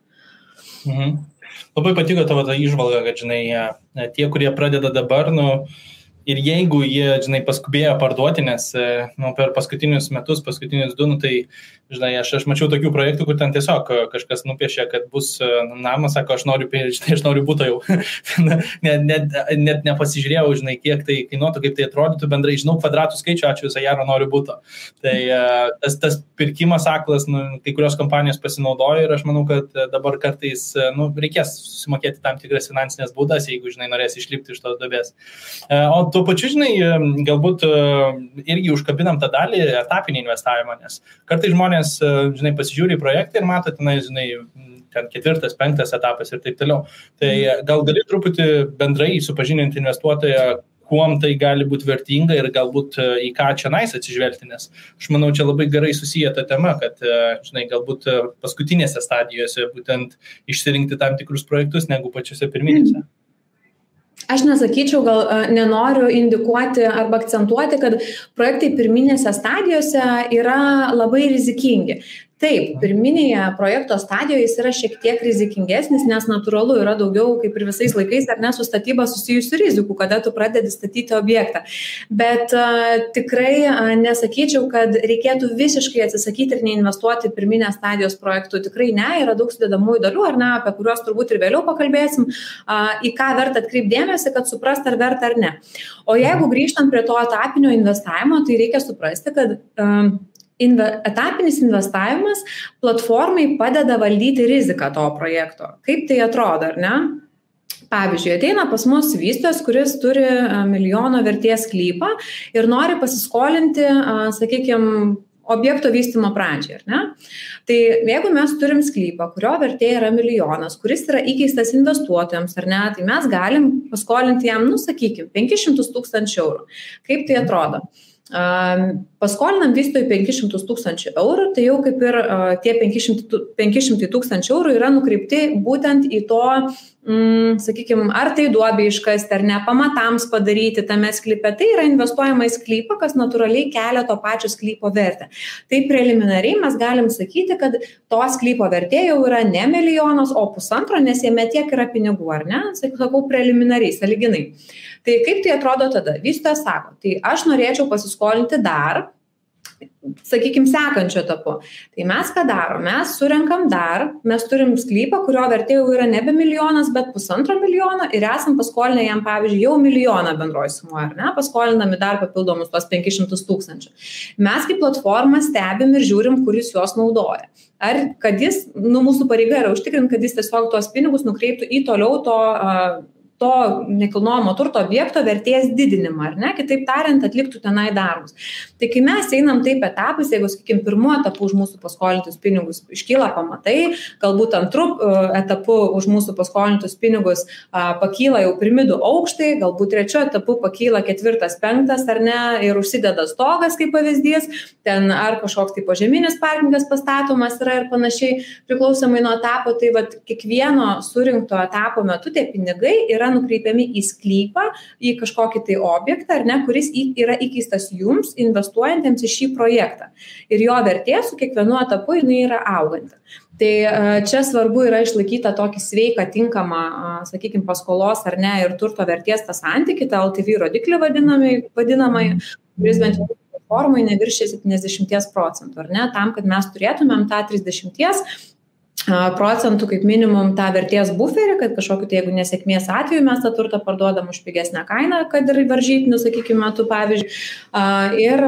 Mhm. Labai patiko tavo ta išvalga, kad, žinai, tie, kurie pradeda dabar, nu, ir jeigu jie, žinai, paskubėjo parduoti, nes nu, per paskutinius metus, paskutinius du, nu, tai žinai, aš, aš mačiau tokių projektų, kur ten tiesiog e, kažkas nupiešė, kad bus e, namas, sako, aš noriu, žinai, aš noriu būti jau. net, net, net nepasižiūrėjau, žinai, kiek tai kainuotų, kaip tai atrodytų, bendrai žinau kvadratų skaičių, ačiū visą jarą noriu būti. Tai e, tas, tas pirkimas aklas, nu, kai kurios kompanijos pasinaudojo ir aš manau, kad dabar kartais nu, reikės susimokėti tam tikras finansinės būdas, jeigu, žinai, norės išlipti iš tos dobės. O tuo pačiu, žinai, galbūt irgi užkabinam tą dalį etapinį investavimą, nes kartais žmonės e, žinai, pasižiūri į projektą ir mato tenai, žinai, ten ketvirtas, penktas etapas ir taip toliau. Tai gal gali truputį bendrai supažininti investuotoją, kuom tai gali būti vertinga ir galbūt e, į ką čia nais atsižvelgti, nes aš manau, čia labai gerai susiję ta tema, kad, e, žinai, galbūt paskutinėse stadijose būtent išsirinkti tam tikrus projektus negu pačiose pirminėse. Mm. Aš nesakyčiau, gal nenoriu indikuoti arba akcentuoti, kad projektai pirminėse stadijose yra labai rizikingi taip pirminėje projekto stadijoje jis yra šiek tiek rizikingesnis nes natūralu yra daugiau kaip ir visais laikais ar ne su statyba susijusių rizikų kada tu pradedi statyti objektą. Bet tikrai nesakyčiau kad reikėtų visiškai atsisakyti ir neinvestuoti pirminės stadijos projektų. Tikrai ne yra daug sudedamųjų dalių ar ne apie kuriuos turbūt ir vėliau pakalbėsim į ką verta atkreipt dėmesį kad suprast ar verta ar ne. O jeigu grįžtant prie to etapinio investavimo tai reikia suprasti kad inve etapinis investavimas platformai padeda valdyti riziką to projekto kaip tai atrodo ar ne pavyzdžiui ateina pas mus vystytojas kuris turi milijono vertės sklypą ir nori pasiskolinti sakykim objekto vystymo pradžiai, ar ne? Tai jeigu mes turim sklypą, kurio vertė yra milijonas, kuris yra įkeistas investuotojams, ar ne, tai mes galim paskolinti jam, nu, sakykime, 500 tūkstančių eurų. Kaip tai atrodo? Paskolinam vystytojui 500 tūkstančių eurų, tai jau kaip ir tie 500, 500 tūkstančių eurų yra nukreipti būtent į to, mm, sakykime, ar tai duobė iškasti, ar ne, pamatams padaryti tame sklype. Tai yra investuojama į sklypą, kas natūraliai kelia to pačio sklypo vertę. Tai preliminariai mes galim sakyti, kad to sklypo vertė jau yra ne milijonas, o pusantro, nes jame tiek yra pinigų, ar ne? Sakau, preliminariai, saliginai. Tai kaip tai atrodo tada? Vystytojas sako, tai aš norėčiau pasiskolinti dar, sakykime, sekančio etapu. Tai mes ką darom? Mes surenkam dar, mes turim sklypą, kurio vertė jau yra nebe milijonas, bet pusantro milijono ir esam paskolinę jam, pavyzdžiui, jau milijoną bendroji sumoje, ar ne? Paskolinami dar papildomus tos 500 tūkstančių. Mes kaip platforma stebim ir žiūrim, kuris juos naudoja. Ar kad jis, nu, mūsų pareiga yra užtikrinti, kad jis tiesiog tuos pinigus nukreiptų į toliau to uh, to nekilnojamo turto objekto vertės didinimą, ar ne? Kitaip tariant, atliktų tenai darbus. Tai kai mes einam taip etapus, jeigu, sakykime, pirmuo etapu už mūsų paskolintus pinigus iškyla pamatai, galbūt antru e, etapu už mūsų paskolintus pinigus a, pakyla jau pirmidų aukštai, galbūt trečiu etapu pakyla ketvirtas, penktas, ar ne, ir užsideda stogas kaip pavyzdys, ten ar kažkoks tai požeminis parkingas pastatomas yra ir panašiai, priklausomai nuo etapo, tai vad kiekvieno surinkto etapo metu tie pinigai yra yra nukreipiami į sklypą, į kažkokį tai objektą, ar ne, kuris yra įkeistas jums, investuojantiems į šį projektą. Ir jo vertė su kiekvienu etapu jinai yra auganti. Tai čia svarbu yra išlaikyti tokį sveiką, tinkamą, sakykime, paskolos ar ne ir turto vertės tą santykį, tą LTV rodiklį vadinamai, vadinamai kuris bent jau formai neviršė 70 procentų, ar ne, tam, kad mes turėtumėm tą 30 procentų kaip minimum tą vertės buferį, kad kažkokiu tai jeigu nesėkmės atveju mes tą turtą parduodam už pigesnę kainą, kad ir varžytinių, sakykime, metu pavyzdžiui, ir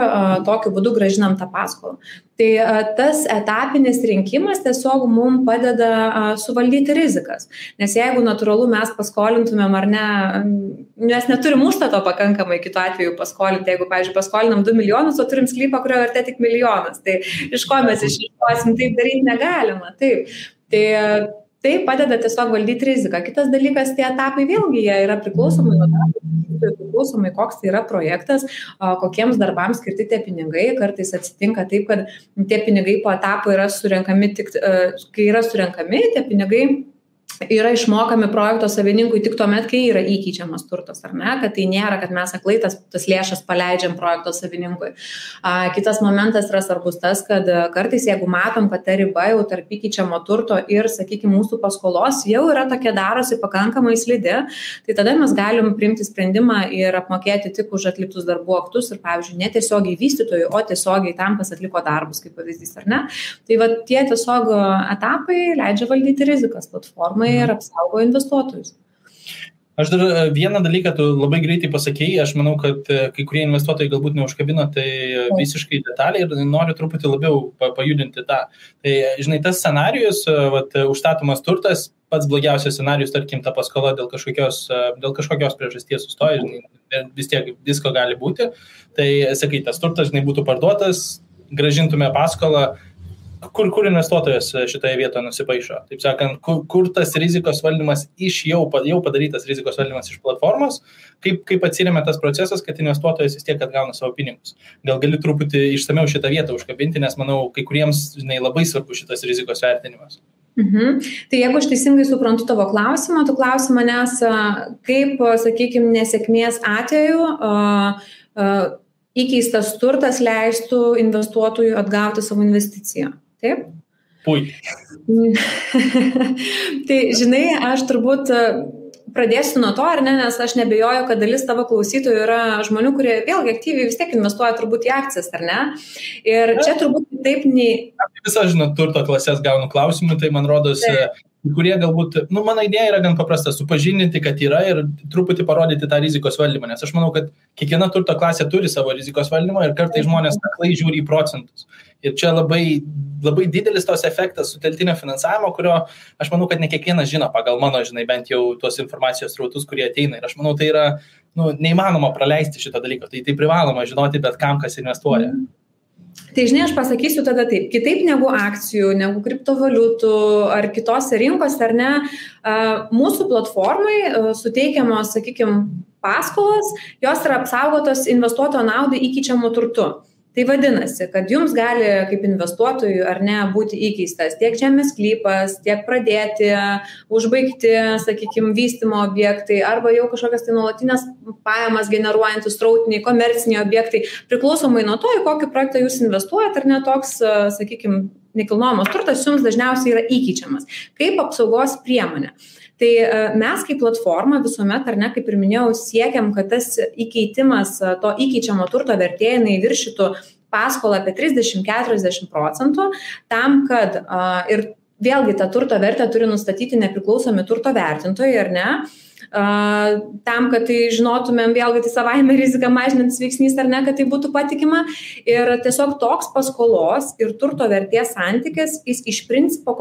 tokiu būdu gražinam tą paskolą. Tai tas etapinis rinkimas tiesiog mums padeda suvaldyti rizikas. Nes jeigu natūralu mes paskolintumėm ar ne, mes neturim užstato pakankamai kitu atveju paskolinti, jeigu, pavyzdžiui, paskolinam 2 milijonus, o turim sklypą, kurio vertė tik milijonas, tai iš ko mes išieškosim, taip daryti negalima. Taip. Tai tai padeda tiesiog valdyti riziką. Kitas dalykas, tie etapai vėlgi jie yra priklausomai nuo darbo, priklausomai koks tai yra projektas, kokiems darbams skirti tie pinigai. Kartais atsitinka taip, kad tie pinigai po etapo yra surenkami tik, kai yra surenkami, tie pinigai yra išmokami projekto savininkui tik tuomet, kai yra įkeičiamas turtas, ar ne, kad tai nėra, kad mes aklai tas, tas lėšas paleidžiam projekto savininkui. A, kitas momentas yra svarbus tas, kad kartais jeigu matom, kad ta riba jau tarp įkeičiamo turto ir, sakykime, mūsų paskolos jau yra tokia darosi pakankamai slidi, tai tada mes galim priimti sprendimą ir apmokėti tik už atliktus darbų aktus ir, pavyzdžiui, netiesiogiai vystytojui, o tiesiogiai tam, kas atliko darbus, kaip pavyzdys, ar ne. Tai va tie tiesiog etapai leidžia valdyti rizikas platformai atitinkamai ir apsaugo investuotojus. Aš dar e, vieną dalyką tu labai greitai pasakėjai, aš manau, kad e, kai kurie investuotojai galbūt neužkabino tai visiškai detaliai ir noriu truputį labiau pajudinti tą. Tai, žinai, tas scenarius, e, vat, užstatomas turtas, pats blogiausias scenarius, tarkim, ta paskola dėl kažkokios, dėl kažkokios priežasties sustoja, žinai, vis tiek visko gali būti. Tai, sakai, tas turtas, žinai, būtų parduotas, gražintume paskolą, kur, kur investuotojas šitoje vietoje nusipaišo. Taip sakant, kur, kur tas rizikos valdymas iš jau, jau padarytas rizikos valdymas iš platformos, kaip, kaip atsiriame tas procesas, kad investuotojas vis tiek atgauna savo pinigus. Gal gali truputį išsameu šitą vietą užkabinti, nes manau, kai kuriems žinai, labai svarbu šitas rizikos vertinimas. Mhm. Tai jeigu aš teisingai suprantu tavo klausimą, tu klausi manęs, kaip, sakykime, nesėkmės atveju uh, uh, įkeistas turtas leistų investuotojui atgauti savo investiciją. Taip? Puikiai. tai žinai, aš turbūt e, pradėsiu nuo to, ar ne, nes aš nebejoju, kad dalis tavo klausytojų yra žmonių, kurie vėlgi aktyviai vis tiek investuoja turbūt į akcijas, ar ne? Ir čia turbūt taip nei... Visą, žinot, turto klasės gaunu klausimų, tai man rodos, taip kurie galbūt, nu, mano idėja yra gan paprasta - supažindinti, kad yra ir truputį parodyti tą rizikos valdymą, nes aš manau, kad kiekviena turto klasė turi savo rizikos valdymą ir kartai žmonės aklai žiūri į procentus. Ir čia labai, labai didelis tos efektas suteltinio finansavimo, kurio aš manau, kad ne kiekvienas žino pagal mano, žinai, bent jau tuos informacijos rautus, kurie ateina. Ir aš manau, tai yra nu, neįmanoma praleisti šito dalyko. Tai tai privaloma žinoti bet kam, kas investuoja. Mm. Tai žinai, aš pasakysiu tada taip, kitaip negu akcijų, negu kriptovaliutų ar kitose rinkose, ar ne, mūsų platformai suteikiamos, sakykime, paskolos, jos yra apsaugotos investuotojo naudai įkeičiamų turtų tai vadinasi kad jums gali kaip investuotojui ar ne būti įkeistas tiek žemės sklypas tiek pradėti užbaigti sakykim vystymo objektai arba jau kažkokias tai nuolatines pajamas generuojantys srautiniai komerciniai objektai priklausomai nuo to į kokį projektą jūs investuojat ar ne toks sakykim nekilnojamas turtas jums dažniausiai yra įkeičiamas kaip apsaugos priemonė tai e, mes kaip platforma visuomet ar ne kaip ir minėjau siekiam kad tas įkeitimas e, to įkeičiamo turto vertė jinai viršytų paskolą apie trisdešim keturiasdešim procentų tam kad ir vėlgi tą turto vertę turi nustatyti nepriklausomi turto vertintojai ar ne tam, kad tai žinotumėm, vėlgi tai savaime riziką mažinantis veiksnys ar ne, kad tai būtų patikima. Ir tiesiog toks paskolos ir turto vertės santykis, jis iš principo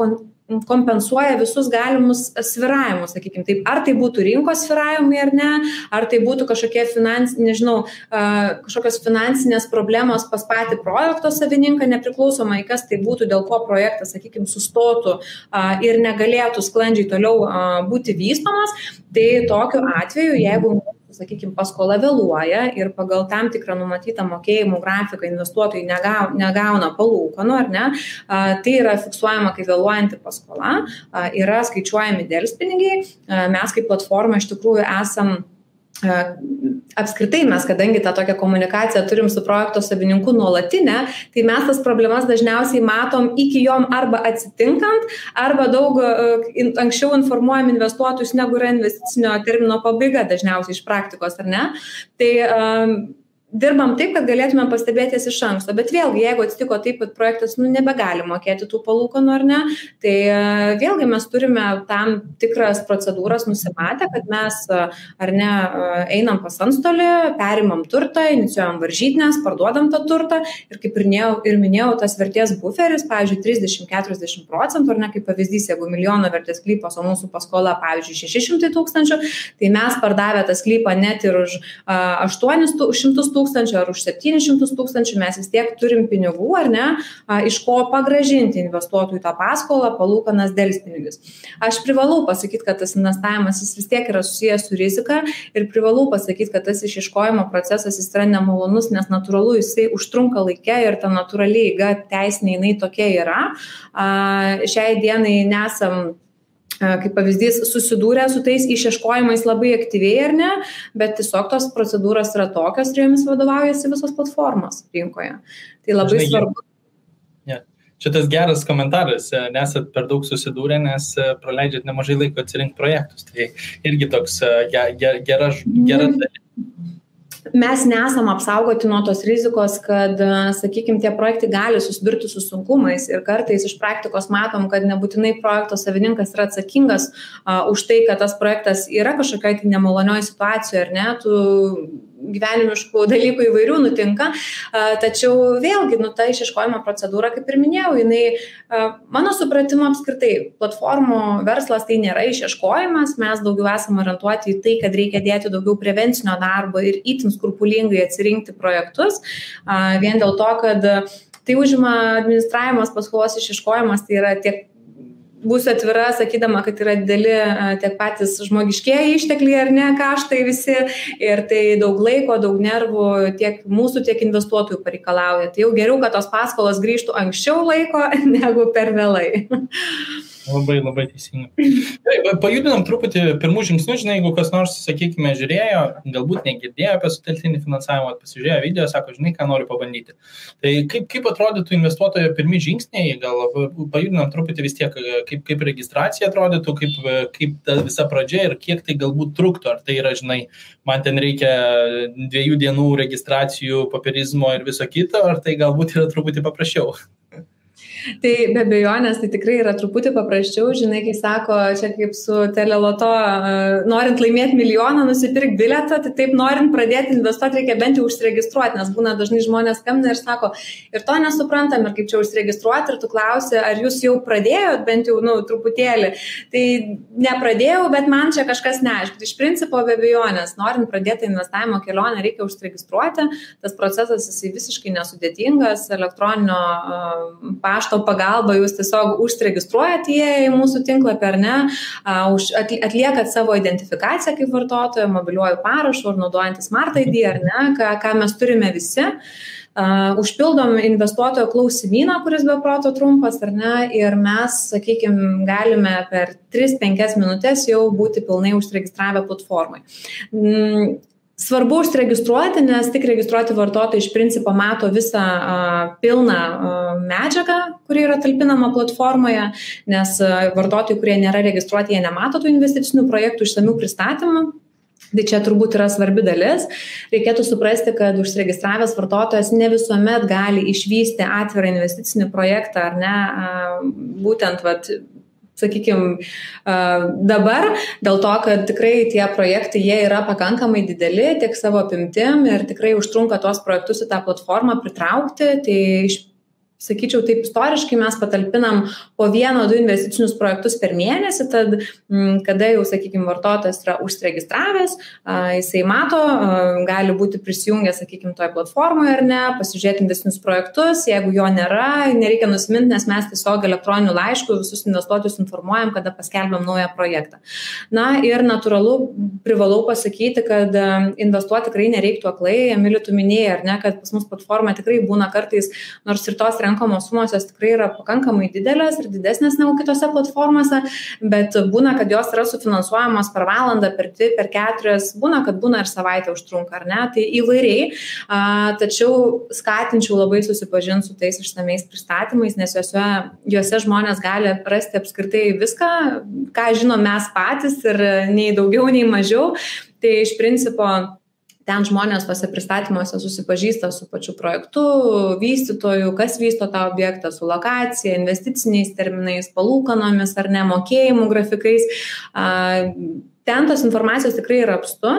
kompensuoja visus galimus sviravimus, sakykime taip, ar tai būtų rinkos sviravimai ar ne, ar tai būtų kažkokie finans, nežinau, kažkokios finansinės problemos pas patį projekto savininką, nepriklausomai kas tai būtų, dėl ko projektas, sakykime, sustotų ir negalėtų sklandžiai toliau būti vystomas, tai tokiu atveju, jeigu sakykim paskola vėluoja ir pagal tam tikrą numatytą mokėjimų grafiką investuotojai negau, negauna palūkanų, ar ne, tai yra fiksuojama kaip vėluojanti paskola, yra skaičiuojami dėlspinigiai, mes kaip platforma iš tikrųjų esam apskritai mes, kadangi tą tokią komunikaciją turim su projekto savininku nuolatinę, tai mes tas problemas dažniausiai matom iki jom arba atsitinkant, arba daug anksčiau informuojam investuotojus, negu yra investicinio termino pabaiga dažniausiai iš praktikos, ar ne? Tai um, dirbam taip, kad galėtume pastebėti jas iš anksto. Bet vėlgi, jeigu atsitiko taip, kad projektas nu, nebegali mokėti tų palūkanų ar ne, tai e, vėlgi mes turime tam tikras procedūras nusimatę, kad mes e, ar ne e, einam pas antstolį, perimam turtą, inicijuojam varžytinės, parduodam tą turtą ir kaip ir minėjau, ir minėjau tas vertės buferis, pavyzdžiui, 30-40 procentų, ar ne kaip pavyzdys, jeigu milijono vertės klypas, o mūsų paskola, pavyzdžiui, 600 tūkstančių, tai mes pardavę tą sklypą net ir už 800 tūkstančių tūkstančių ar už 700 tūkstančių mes vis tiek turim pinigų, ar ne, iš ko pagražinti investuotojų tą paskolą, palūkanas dėlspinigius. Aš privalau pasakyti, kad tas investavimas jis vis tiek yra susijęs su rizika ir privalau pasakyti, kad tas išieškojimo procesas jis yra nemalonus, nes natūralu jisai užtrunka laikę ir ta natūraliai įga teisinė jinai tokia yra. Šiai dienai nesam kaip pavyzdys, susidūrę su tais išieškojimais labai aktyviai ar ne, bet tiesiog tos procedūros yra tokios ir jomis vadovaujasi visos platformos rinkoje. Tai labai Žinai, svarbu. Yeah. Šitas geras komentaras, e, nesat per daug susidūrę, nes e, praleidžiat nemažai laiko atsirinkti projektus. Tai irgi toks e, gera, gera, gera mhm. dalis mes nesam apsaugoti nuo tos rizikos, kad, sakykime, tie projektai gali susidurti su sunkumais ir kartais iš praktikos matom, kad nebūtinai projekto savininkas yra atsakingas uh, už tai, kad tas projektas yra kažkokiai tai nemalonioje situacijoje, ar ne, tu gyvenimiškų dalykų įvairių nutinka, tačiau vėlgi, nu, ta išieškojimo procedūra, kaip ir minėjau, jinai, mano supratimu apskritai, platformų verslas tai nėra išieškojimas, mes daugiau esame orientuoti į tai, kad reikia dėti daugiau prevencinio darbo ir itin skrupulingai atsirinkti projektus, vien dėl to, kad tai užima administravimas, paskolos išieškojimas, tai yra tiek būsiu atvira sakydama kad yra dideli tiek patys žmogiškieji ištekliai ar ne kaštai visi. Ir tai daug laiko daug nervų tiek mūsų tiek investuotojų pareikalauja. Tai jau geriau kad tos paskolos grįžtų anksčiau laiko negu per vėlai Labai, labai teisingai. Pajudinam truputį pirmų žingsnių, žinai, jeigu kas nors, sakykime, žiūrėjo, galbūt negirdėjo apie sutelktinį finansavimą, pasižiūrėjo video, sako, žinai, ką noriu pabandyti. Tai kaip, kaip atrodytų investuotojo pirmi žingsniai, gal pajudinam truputį vis tiek, kaip, kaip registracija atrodytų, kaip, kaip ta visa pradžia ir kiek tai galbūt truktų. Ar tai yra, žinai, man ten reikia dviejų dienų registracijų, papirizmo ir viso kito, ar tai galbūt yra truputį paprasčiau. Tai be abejonės, tai tikrai yra truputį paprasčiau, žinai, kai sako, čia kaip su teleloto, norint laimėti milijoną, nusipirkti biletą, tai taip norint pradėti investuoti, reikia bent jau užsiregistruoti, nes būna dažnai žmonės skambina ir sako, ir to nesuprantam, ir kaip čia užsiregistruoti, ir tu klausi, ar jūs jau pradėjot bent jau, nu, truputėlį. Tai nepradėjau, bet man čia kažkas neaišku. Tai iš principo be abejonės, norint pradėti investavimo kelionę, reikia užsiregistruoti, tas procesas jisai visiškai nesudėtingas, elektroninio uh, pašto pašto pagalba jūs tiesiog užsiregistruojat įėję į mūsų tinklapį ar ne, atliekat savo identifikaciją kaip vartotojo, mobiliuoju parašu ar naudojantis Smart ID ar ne, ką, ką mes turime visi. Uh, užpildom investuotojo klausimyną, kuris be proto trumpas, ar ne, ir mes, sakykime, galime per 3-5 minutės jau būti pilnai užsiregistravę platformai. Mm, Svarbu užsiregistruoti, nes tik registruoti vartotojai iš principo mato visą a, pilną a, medžiagą, kuri yra talpinama platformoje, nes a, vartotojai, kurie nėra registruoti, jie nemato tų investicinių projektų išsamių pristatymų. Tai čia turbūt yra svarbi dalis. Reikėtų suprasti, kad užsiregistravęs vartotojas ne visuomet gali išvysti atvirą investicinį projektą ar ne, būtent vat, sakykim, dabar, dėl to, kad tikrai tie projektai, jie yra pakankamai dideli tiek savo apimtim ir tikrai užtrunka tuos projektus į tą platformą pritraukti, tai iš sakyčiau taip istoriškai mes patalpinam po vieną du investicinius projektus per mėnesį tad m, kada jau sakykim vartotojas yra užsiregistravęs jisai mato gali būti prisijungęs sakykim toj platformoje ar ne pasižiūrėti investicinius projektus jeigu jo nėra nereikia nusimint nes mes tiesiog elektroniniu laišku visus investuotojus informuojam kada paskelbiam naują projektą. Na ir natūralu privalau pasakyti kad investuoti tikrai nereiktų aklai. Emili tu minėjai ar ne kad pas mus platforma tikrai būna kartais nors ir tos renkamos sumos jos tikrai yra pakankamai didelės ir didesnės negu kitose platformose, bet būna, kad jos yra sufinansuojamos per valandą, per dvi, per keturias, būna, kad būna ir savaitę užtrunka, ar ne, tai įvairiai, a, tačiau skatinčiau labai susipažinti su tais išsameis pristatymais, nes juose, juose žmonės gali rasti apskritai viską, ką žinom mes patys ir nei daugiau, nei mažiau. Tai iš principo ten žmonės tuose pristatymuose susipažįsta su pačiu projektu, vystytoju, kas vysto tą objektą, su lokacija, investiciniais terminais, palūkanomis ar nemokėjimų grafikais ten tos informacijos tikrai yra apstu,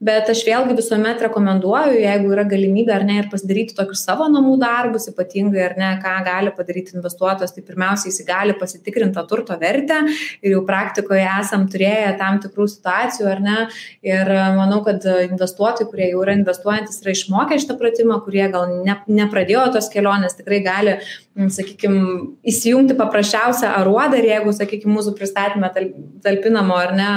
bet aš vėlgi visuomet rekomenduoju, jeigu yra galimybė ar ne, ir pasidaryti tokius savo namų darbus, ypatingai ar ne, ką gali padaryti investuotojas, tai pirmiausia, jis gali pasitikrinti tą turto vertę ir jau praktikoje esam turėję tam tikrų situacijų ar ne. Ir manau, kad investuotojai, kurie jau yra investuojantis, yra išmokę šitą pratimą, kurie gal ne, nepradėjo tos kelionės, tikrai gali, sakykime, įsijungti paprasčiausią aruodą ir jeigu, sakykime, mūsų pristatymę talpinamo ar ne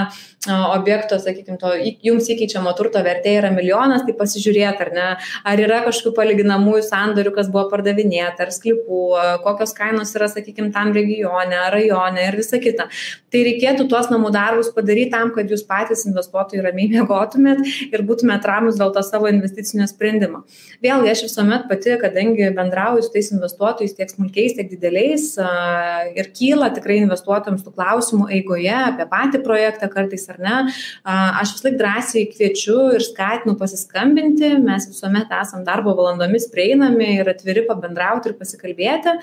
objekto, sakykime, to jums įkeičiamo turto vertė yra milijonas, tai pasižiūrėti, ar ne, ar yra kažkokių palyginamųjų sandorių, kas buvo pardavinėta, ar sklypų, kokios kainos yra, sakykime, tam regione, rajone ir visa kita. Tai reikėtų tuos namų darbus padaryti tam, kad jūs patys investuotojai ramiai mėgotumėt ir būtumėt ramus dėl to savo investicinio sprendimo. Vėlgi, aš visuomet pati, kadangi bendrauju su tais investuotojais tiek smulkiais, tiek dideliais ir kyla tikrai investuotojams tų klausimų eigoje apie patį projektą kartais ar ne, aš vis laik drąsiai kviečiu ir skatinu pasiskambinti, mes visuomet esam darbo valandomis prieinami ir atviri pabendrauti ir pasikalbėti.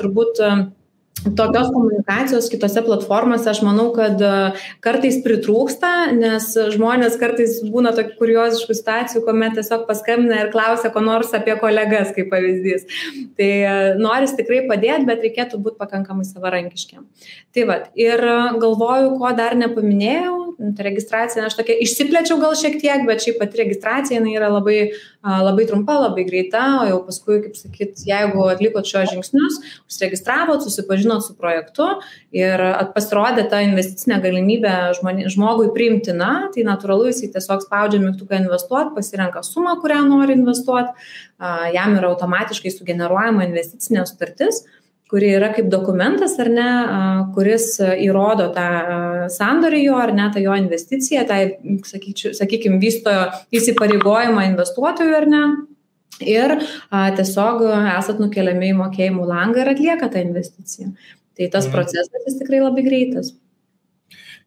Turbūt tokios komunikacijos kitose platformose aš manau, kad e, kartais pritrūksta, nes žmonės kartais būna tokių kurioziškų situacijų, kuomet tiesiog paskambina ir klausia ko nors apie kolegas, kaip pavyzdys. Tai e, noris tikrai padėti, bet reikėtų būti pakankamai savarankiškiam. Tai vad, ir e, galvoju, ko dar nepaminėjau, tai registracija, aš tokia išsiplečiau gal šiek tiek, bet šiaip pati registracija yra labai labai trumpa, labai greita, o jau paskui, kaip sakyt, jeigu atlikot šios žingsnius, užsiregistravot, susipažinot su projektu ir pasirodė ta investicinė galimybė žmoni, žmogui priimtina, tai natūralu jisai tiesiog spaudžia mygtuką investuoti, pasirenka sumą, kurią nori investuoti, jam yra automatiškai sugeneruojama investicinė sutartis kuri yra kaip dokumentas ar ne, kuris įrodo tą sandorį jo ar ne, tą jo investiciją, tą, sakykime, vysto įsipareigojimą investuotojų ar ne. Ir a, tiesiog esat nukeliami į mokėjimų langą ir atlieka tą investiciją. Tai tas mhm. procesas jis tikrai labai greitas.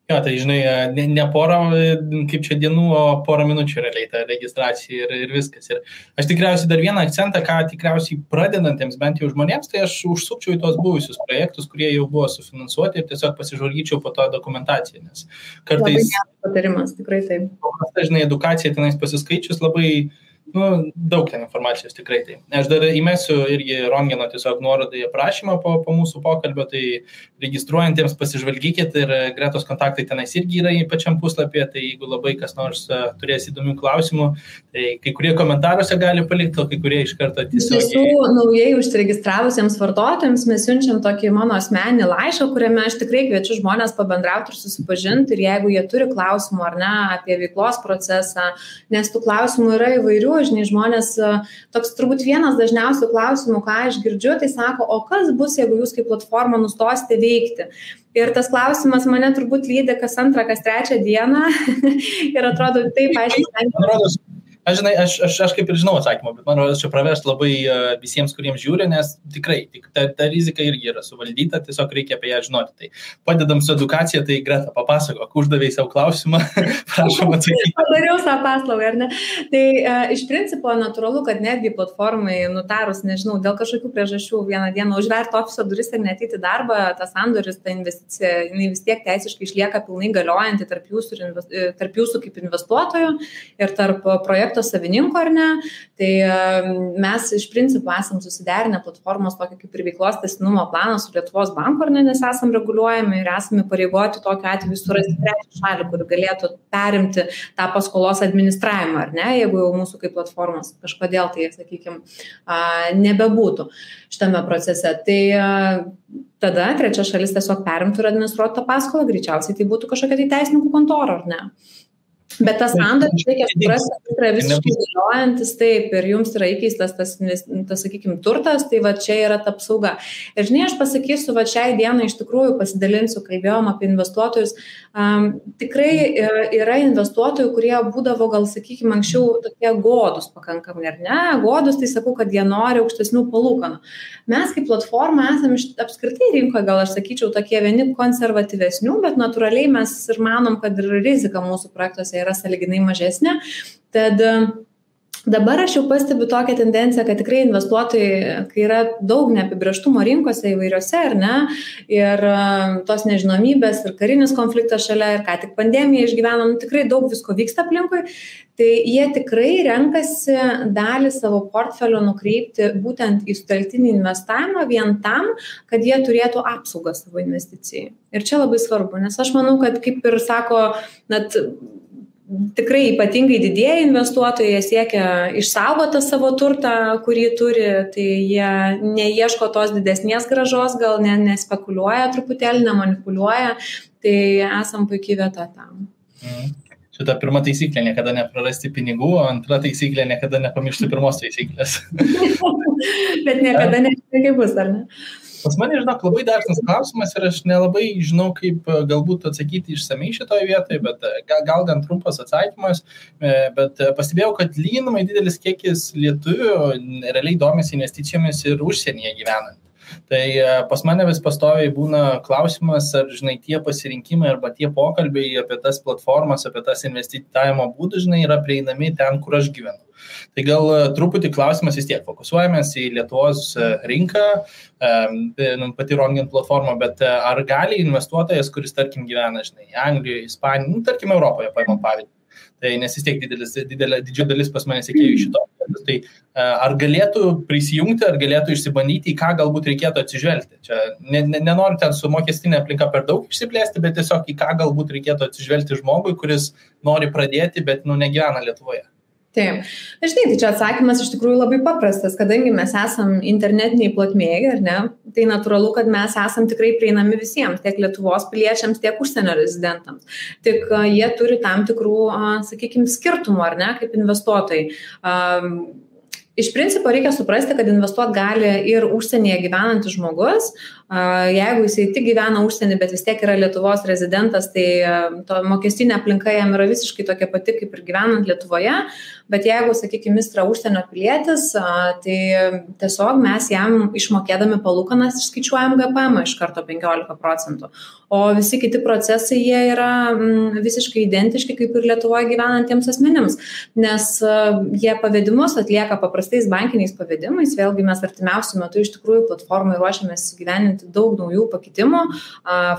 Jo, tai žinai, ne, ne porą, kaip čia dienų, o porą minučių realiai ta registracija ir, ir viskas. Ir aš tikriausiai dar vieną akcentą, ką tikriausiai pradedantiems bent jau žmonėms, tai aš užsukčiau į tos buvusius projektus, kurie jau buvo sufinansuoti ir tiesiog pasižvalgyčiau po to dokumentaciją, nes kartais... Patarimas, tikrai taip. Dažnai edukacija tenais pasiskaičius labai uh, nu, daug ten informacijos tikrai tai. Aš dar įmesiu irgi Rongeno tiesiog nuorodą į aprašymą po, po mūsų pokalbio, tai registruojantiems pasižvalgykit ir gretos kontaktai tenais irgi yra į pačiam puslapyje, tai jeigu labai kas nors uh, turės įdomių klausimų, tai kai kurie komentaruose gali palikti, o kai kurie iš karto tiesiog... Tiesų, naujai užsiregistravusiems vartotojams mes siunčiam tokį mano asmenį laišką, kuriame aš tikrai kviečiu žmonės pabendrauti ir susipažinti ir jeigu jie turi klausimų ar ne apie veiklos procesą, nes tų klausimų yra įvairių, žinai, žmonės, toks turbūt vienas dažniausių klausimų, ką aš girdžiu, tai sako, o kas bus, jeigu jūs kaip platforma nustosite veikti? Ir tas klausimas mane turbūt lydi kas antrą, kas trečią dieną ir atrodo taip, aiškiai. Aš, žinai, aš, aš, aš kaip ir žinau atsakymą, bet man rodos, čia pravers labai uh, visiems, kuriems žiūri, nes tikrai tik ta, ta rizika irgi yra suvaldyta, tiesiog reikia apie ją žinoti. Tai padedam su edukacija, tai Greta, papasakok, uždavėjai savo klausimą, prašom atsakyti. Padariau savo paslaugą, ar ne? Tai uh, iš principo natūralu, kad netgi platformai nutarus, nežinau, dėl kažkokių priežasčių vieną dieną užverti ofiso duris ir netyti darbą, tas sandoris, ta investicija, jinai vis tiek teisiškai išlieka pilnai galiojanti tarp jūsų, e, tarp jūsų kaip investuotojų ir tarp projektų projekto savininko ar ne. Tai mes iš principo esam susiderinę platformos tokį kaip ir veiklos testinumo planą su Lietuvos banku ar ne, nes esam reguliuojami ir esame pareigoti tokiu atveju surasti trečią šalį, kuri galėtų perimti tą paskolos administravimą ar ne, jeigu jau mūsų kaip platformos kažkodėl tai, sakykime, nebebūtų šitame procese. Tai tada trečia šalis tiesiog perimtų ir administruotų tą paskolą, greičiausiai tai būtų kažkokia tai teisininkų kontora, ar ne? Bet tas sandoris reikia suprasti, kad yra visiškai galiojantis taip ir jums yra įkeistas tas, tas sakykime, turtas, tai va čia yra ta apsauga. Ir žinai, aš pasakysiu, va šiai dienai iš tikrųjų pasidalinsiu, kalbėjom apie investuotojus. Um, tikrai e, yra investuotojų, kurie būdavo, gal sakykime, anksčiau tokie godus pakankamai, ar ne? Godus, tai sakau, kad jie nori aukštesnių palūkanų. Mes kaip platforma esame apskritai rinkoje, gal aš sakyčiau, tokie vieni konservatyvesnių, bet natūraliai mes ir manom, kad ir rizika mūsų projektuose yra yra saliginai mažesnė. Tad Dabar aš jau pastebiu tokią tendenciją, kad tikrai investuotojai, kai yra daug neapibrieštumo rinkose įvairiose, ar ne, ir tos nežinomybės, ir karinis konfliktas šalia, ir ką tik pandemija išgyvenom, nu, tikrai daug visko vyksta aplinkui, tai jie tikrai renkasi dalį savo portfelio nukreipti būtent į suteltinį investavimą vien tam, kad jie turėtų apsaugą savo investicijai. Ir čia labai svarbu, nes aš manau, kad kaip ir sako, net tikrai ypatingai didieji investuotojai siekia išsaugoti savo turtą, kurį turi, tai jie neieško tos didesnės gražos, gal ne, nespekuliuoja truputėlį, nemanipuliuoja, tai esam puikiai vieta tam. Mhm. Šita pirma taisyklė - niekada neprarasti pinigų, o antra taisyklė - niekada nepamiršti pirmos taisyklės. Bet niekada nežinai, kaip bus, ar ne? Pas mane, žinok, labai dažnas klausimas ir aš nelabai žinau, kaip e, galbūt atsakyti išsamei šitoje vietoje, bet e, gal, gal gan trumpas atsakymas, e, bet pastebėjau, kad lyginamai didelis kiekis lietuvių realiai domisi investicijomis ir užsienyje gyvenant. Tai pas mane vis pastoviai būna klausimas, ar, žinai, tie pasirinkimai arba tie pokalbiai apie tas platformas, apie tas investavimo būdus, žinai, yra prieinami ten, kur aš gyvenu. Tai gal e, truputį klausimas vis tiek, fokusuojamės į Lietuvos e, rinką, nu, pati Rongen platforma, bet e, ar gali investuotojas, kuris, tarkim, gyvena, žinai, Anglijoje, Ispanijoje, nu, tarkim, Europoje, paimam pavyzdį. Tai nes vis tiek didelis, didelė, didžioji dalis pas mane sėkėjų šito. Tai ar galėtų prisijungti, ar galėtų išsibandyti, į ką galbūt reikėtų atsižvelgti. Čia ne, ne, nenoriu ten su mokestinė aplinka per daug išsiplėsti, bet tiesiog į ką galbūt reikėtų atsižvelgti žmogui, kuris nori pradėti, bet nu, negyvena Lietuvoje. Taip. Na, žinai, tai čia atsakymas iš tikrųjų labai paprastas, kadangi mes esam internetiniai plotmėje, ar ne, tai natūralu, kad mes esam tikrai prieinami visiems, tiek Lietuvos piliečiams, tiek užsienio rezidentams. Tik jie turi tam tikrų, sakykime, skirtumų, ar ne, kaip investuotojai. Iš principo reikia suprasti, kad investuoti gali ir užsienyje gyvenantis žmogus, Jeigu jisai tik gyvena užsienį, bet vis tiek yra Lietuvos rezidentas, tai to mokestinė aplinka jam yra visiškai tokia pati kaip ir gyvenant Lietuvoje, bet jeigu, sakykime, jis yra užsienio pilietis, tai tiesiog mes jam išmokėdami palūkanas išskaičiuojam GPM iš karto 15 procentų. O visi kiti procesai jie yra mm, visiškai identiški kaip ir Lietuvoje gyvenantiems asmenims, nes jie pavedimus atlieka paprastais bankiniais pavedimais, vėlgi mes artimiausių metų iš tikrųjų platformai ruošiamės gyveninti įgyvendinti daug naujų pakitimų,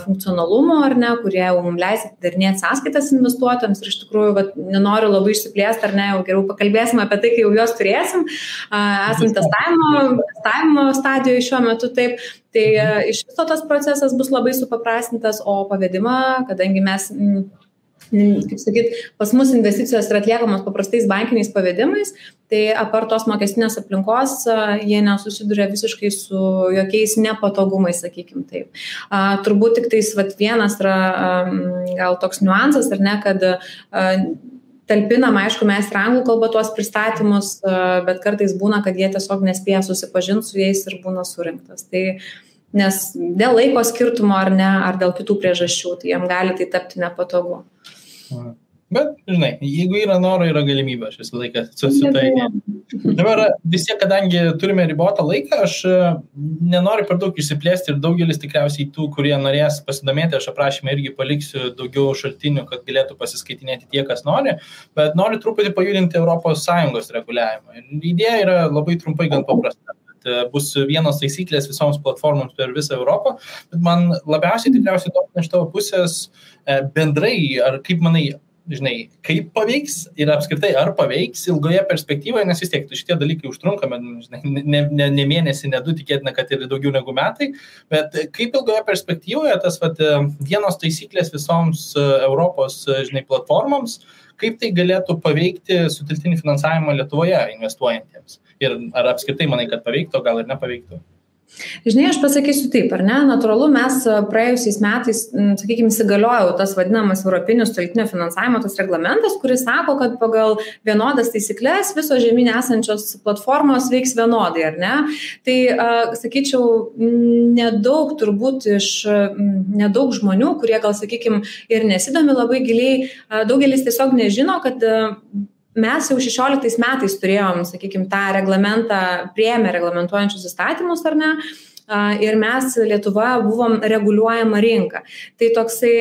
funkcionalumo ar ne, kurie jau mums leis atidarinėti sąskaitas investuotojams ir iš tikrųjų, vat, nenoriu labai išsiplėsti ar ne, jau geriau pakalbėsim apie tai, kai jau juos turėsim, esam testavimo, testavimo stadijoje šiuo metu taip. Tai iš viso tas procesas bus labai supaprastintas, o pavedimą, kadangi mes kaip sakyt, pas mus investicijos yra atliekamos paprastais bankiniais pavedimais, tai apart tos mokestinės aplinkos jie nesusiduria visiškai su jokiais nepatogumais, sakykim taip. A, turbūt tik tais vat, vienas yra a, gal toks niuansas, ar ne, kad a, talpinam, aišku, mes ir anglų kalbą tuos pristatymus, bet kartais būna, kad jie tiesiog nespėja susipažinti su jais ir būna surinktas. Tai, nes dėl laiko skirtumo ar ne, ar dėl kitų priežasčių, tai jam gali tai tapti nepatogu. Bet, žinai, jeigu yra noro, yra galimybė, aš visą laiką su, su tai. Dabar vis tiek, kadangi turime ribotą laiką, aš e, nenoriu per daug išsiplėsti ir daugelis tikriausiai tų, kurie norės pasidomėti, aš aprašymę irgi paliksiu daugiau šaltinių, kad galėtų pasiskaitinėti tie, kas nori, bet noriu truputį pajudinti ES reguliavimą. Idėja yra labai trumpai gan paprasta e, bus vienos taisyklės visoms platformoms per visą Europą, bet man labiausiai tikriausiai domina iš tavo pusės e, bendrai, ar kaip manai, žinai, kaip paveiks ir apskritai ar paveiks ilgoje perspektyvoje, nes vis tiek šitie dalykai užtrunka, žinai, ne, ne, ne mėnesį, ne du, tikėtina, kad ir daugiau negu metai, bet kaip ilgoje perspektyvoje tas vat, vienos taisyklės visoms e, Europos, e, žinai, platformoms, kaip tai galėtų paveikti sutiltinį finansavimą Lietuvoje investuojantiems. Ir ar apskritai manai, kad paveiktų, gal ir nepaveiktų? Žinai, aš pasakysiu taip, ar ne? Natūralu, mes praėjusiais metais, sakykime, įsigaliojau tas vadinamas Europinis toltinio finansavimo tas reglamentas, kuris sako, kad pagal vienodas taisyklės visos žemynė esančios platformos veiks vienodai, ar ne? Tai, sakyčiau, nedaug turbūt iš nedaug žmonių, kurie gal, sakykime, ir nesidomi labai giliai, daugelis tiesiog nežino, kad mes jau šešioliktais metais turėjom sakykim tą reglamentą priėmę reglamentuojančius įstatymus ar ne ir mes Lietuva buvom reguliuojama rinka. Tai toksai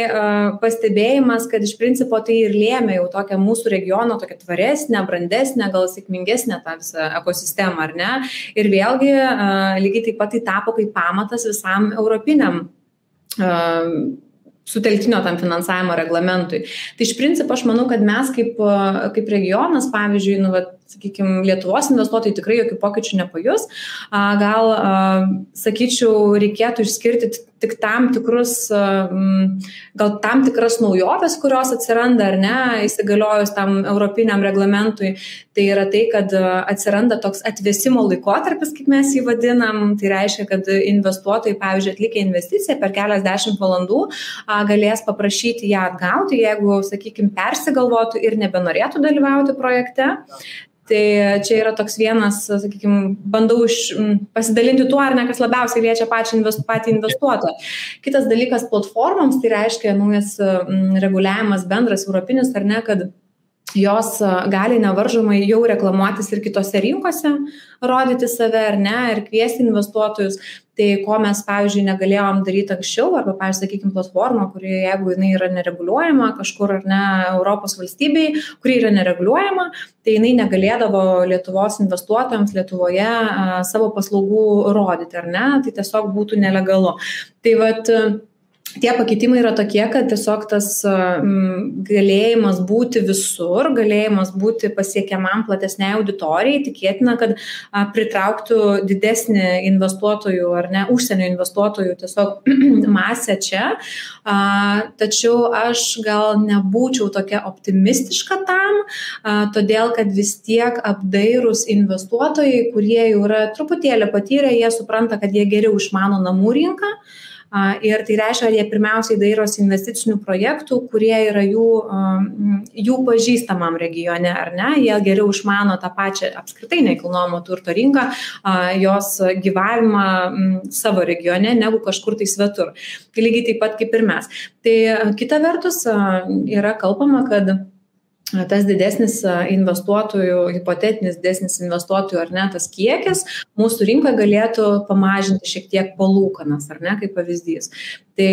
pastebėjimas, kad iš principo tai ir lėmė jau tokią mūsų regiono, tokią tvaresnę, brandesnę, gal sėkmingesnę tą visą ekosistemą, ar ne? Ir vėlgi lygiai taip pat tai tapo kaip pamatas visam europiniam sutelktinio tam finansavimo reglamentui. Tai iš principo aš manau, kad mes kaip, kaip regionas, pavyzdžiui, nu, vat, sakykime, Lietuvos investuotojai tikrai jokių pokyčių nepajus. Gal, sakyčiau, reikėtų išskirti tik tam tikrus, gal tam tikras naujoves, kurios atsiranda ar ne, įsigaliojus tam europiniam reglamentui. Tai yra tai, kad atsiranda toks atvesimo laikotarpis, kaip mes jį vadinam. Tai reiškia, kad investuotojai, pavyzdžiui, atlikę investiciją per keliasdešimt valandų galės paprašyti ją atgauti, jeigu, sakykime, persigalvotų ir nebenorėtų dalyvauti projekte. Tai čia yra toks vienas, sakykime, bandau iš, pasidalinti tuo, ar ne, kas labiausiai liečia pačią invest, patį investuotoją. Kitas dalykas platformoms, tai reiškia naujas reguliavimas bendras europinis, ar ne, kad jos gali nevaržomai jau reklamuotis ir kitose rinkose, rodyti save ar ne, ir kviesti investuotojus. Tai ko mes, pavyzdžiui, negalėjom daryti anksčiau, arba, pavyzdžiui, sakykime, platforma, kuri, jeigu jinai yra nereguliuojama kažkur ar ne Europos valstybei, kuri yra nereguliuojama, tai jinai negalėdavo Lietuvos investuotojams Lietuvoje savo paslaugų rodyti, ar ne, tai tiesiog būtų nelegalu. Tai vad, tie pakeitimai yra tokie, kad tiesiog tas galėjimas būti visur, galėjimas būti pasiekiamam platesniai auditorijai, tikėtina, kad pritrauktų didesnį investuotojų ar ne, užsienio investuotojų tiesiog masę čia. Tačiau aš gal nebūčiau tokia optimistiška tam, todėl kad vis tiek apdairūs investuotojai, kurie jau yra truputėlį patyrę, jie supranta, kad jie geriau išmano namų rinką. Ir tai reiškia, jie pirmiausiai dairosi investicinių projektų, kurie yra jų, jų pažįstamam regione, ar ne? Jie geriau išmano tą pačią apskritai nekilnojamo turto rinką, jos gyvavimą savo regione negu kažkur tai svetur. Tai lygiai taip pat kaip ir mes. Tai kita vertus yra kalbama, kad tas didesnis investuotojų, hipotetinis didesnis investuotojų ar ne tas kiekis mūsų rinkoje galėtų pamažinti šiek tiek palūkanas, ar ne, kaip pavyzdys. Tai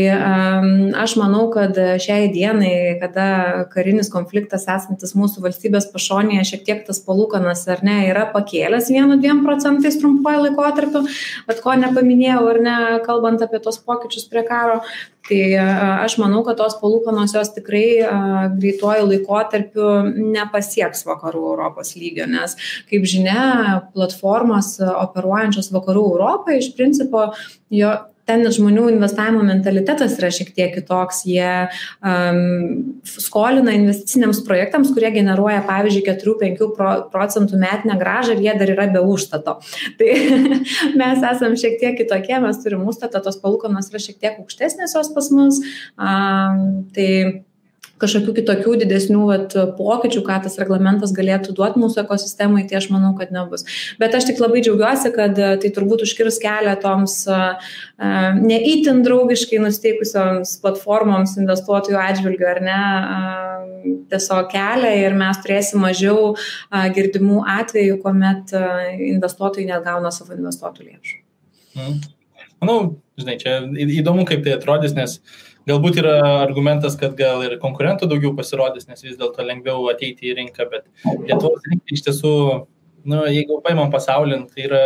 aš manau, kad šiai dienai, kada karinis konfliktas esantis mūsų valstybės pašonėje, šiek tiek tas palūkanas ar ne yra pakėlęs 1-2 procentais trumpuoju laikotarpiu, bet ko nepaminėjau ar ne, kalbant apie tos pokyčius prie karo, tai aš manau, kad tos palūkanos jos tikrai greituoju laikotarpiu nepasieks vakarų Europos lygio, nes, kaip žinia, platformos operuojančios vakarų Europoje iš principo jo ten žmonių investavimo mentalitetas yra šiek tiek kitoks. Jie um, skolina investiciniams projektams, kurie generuoja, pavyzdžiui, 4-5 procentų metinę gražą ir jie dar yra be užstato. Tai mes esam šiek tiek kitokie, mes turim užstatą, tos palūkanos yra šiek tiek aukštesnės jos pas mus. Um, tai kažkokių kitokių didesnių vat, pokyčių, ką tas reglamentas galėtų duoti mūsų ekosistemai, tai aš manau, kad nebus. Bet aš tik labai džiaugiuosi, kad e, tai turbūt užkirs kelią toms uh, neįtin draugiškai nusteikusioms platformoms investuotojų atžvilgių, ar ne, tiesiog kelią ir mes turėsim mažiau girdimų atvejų, kuomet investuotojai net gauna savo investuotojų lėšų. Mm. Manau, žinai, čia įdomu, kaip tai atrodys, nes uh, Galbūt yra argumentas, kad gal ir konkurentų daugiau pasirodys, nes vis dėlto lengviau ateiti į rinką, bet Lietuvos rinka iš tiesų, nu, jeigu paimam pasaulį, tai yra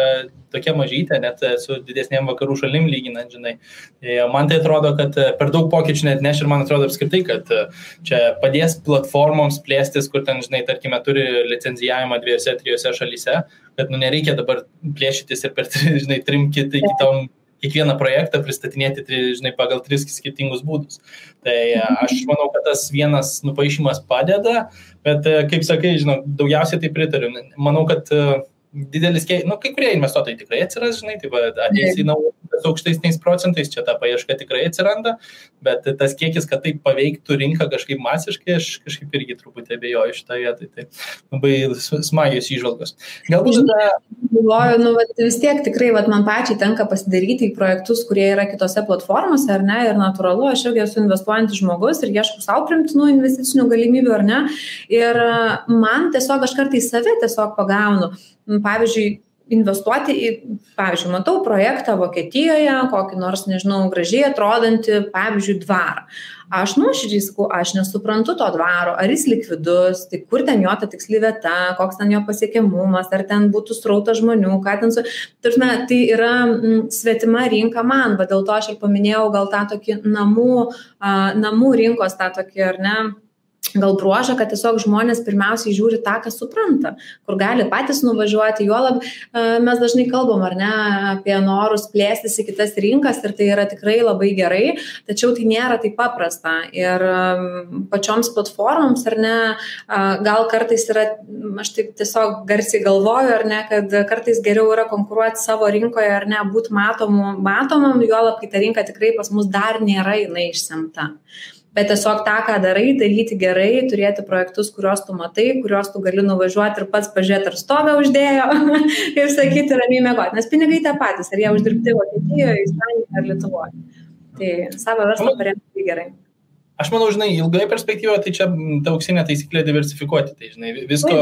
tokia mažytė, net su didesnėm vakarų šalim lyginant, žinai. Tai man tai atrodo, kad per daug pokyčių net neš ir man atrodo apskritai, kad čia padės platformoms plėstis, kur ten, žinai, tarkime, turi licenzijavimą dviejose, trijose šalyse, kad, nu, nereikia dabar plėšytis ir per, žinai, trim kitai kitom kiekvieną projektą pristatinėti, žinai, pagal tris skirtingus būdus. Tai e, aš manau, kad tas vienas nupaišymas padeda, bet, e, kaip sakai, žinau, daugiausiai tai pritariu. Manau, kad e, didelis nu, kai kurie investuotojai tikrai atsiras, žinai, tai ateis į naują su aukštesniais procentais, čia ta paieška tikrai atsiranda, bet tas kiekis, kad tai paveiktų rinką kažkaip masiškai, aš kažkaip irgi truputį abejoju šitą vietą. Tai labai smagios įžvalgos. Galbūt tada... Galvoju, nu, vis tiek tikrai, vat, man pačiai tenka pasidaryti į projektus, kurie yra kitose platformose, ar ne, ir natūralu, aš irgi esu investuojantis žmogus ir ieškau savo primtinų investicinių galimybių, ar ne. Ir man tiesiog aš kartais save tiesiog pagaunu pavyzdžiui, investuoti į, pavyzdžiui, matau projektą Vokietijoje, kokį nors, nežinau, gražiai atrodantį, pavyzdžiui, dvarą. Aš nuoširdžiai sakau, aš nesuprantu to dvaro, ar jis likvidus, tai kur ten jo ta tiksli vieta, koks ten jo pasiekiamumas, ar ten būtų srautas žmonių, ką ten su... Tarsi, tai yra m, mm, svetima rinka man, bet dėl to aš ir paminėjau gal tą tokį namų, a, namų rinkos, tą tokį, ar ne? Gal bruožą, kad tiesiog žmonės pirmiausiai žiūri tą, ką supranta, kur gali patys nuvažiuoti. Juolab mes dažnai kalbam, ar ne, apie norus plėstis į kitas rinkas ir tai yra tikrai labai gerai, tačiau tai nėra taip paprasta. Ir pačioms platformoms, ar ne, gal kartais yra, aš taip tiesiog garsiai galvoju, ar ne, kad kartais geriau yra konkuruoti savo rinkoje, ar ne, būti matomu, matomam, juolab, kai ta rinka tikrai pas mus dar nėra jinai išsemta bet tiesiog tą, ką darai, daryti gerai, turėti projektus, kuriuos tu matai, kuriuos tu gali nuvažiuoti ir pats pažiūrėti, ar stovę uždėjo ir sakyti ramiai mėgoti, nes pinigai tie patys, ar jie uždirbti Vokietijoje, Ispanijoje ar Lietuvoje. Tai savo verslą paremti gerai. Aš manau, žinai, ilgai perspektyvoje tai čia ta auksinė taisyklė diversifikuoti. Tai, žinai, visko,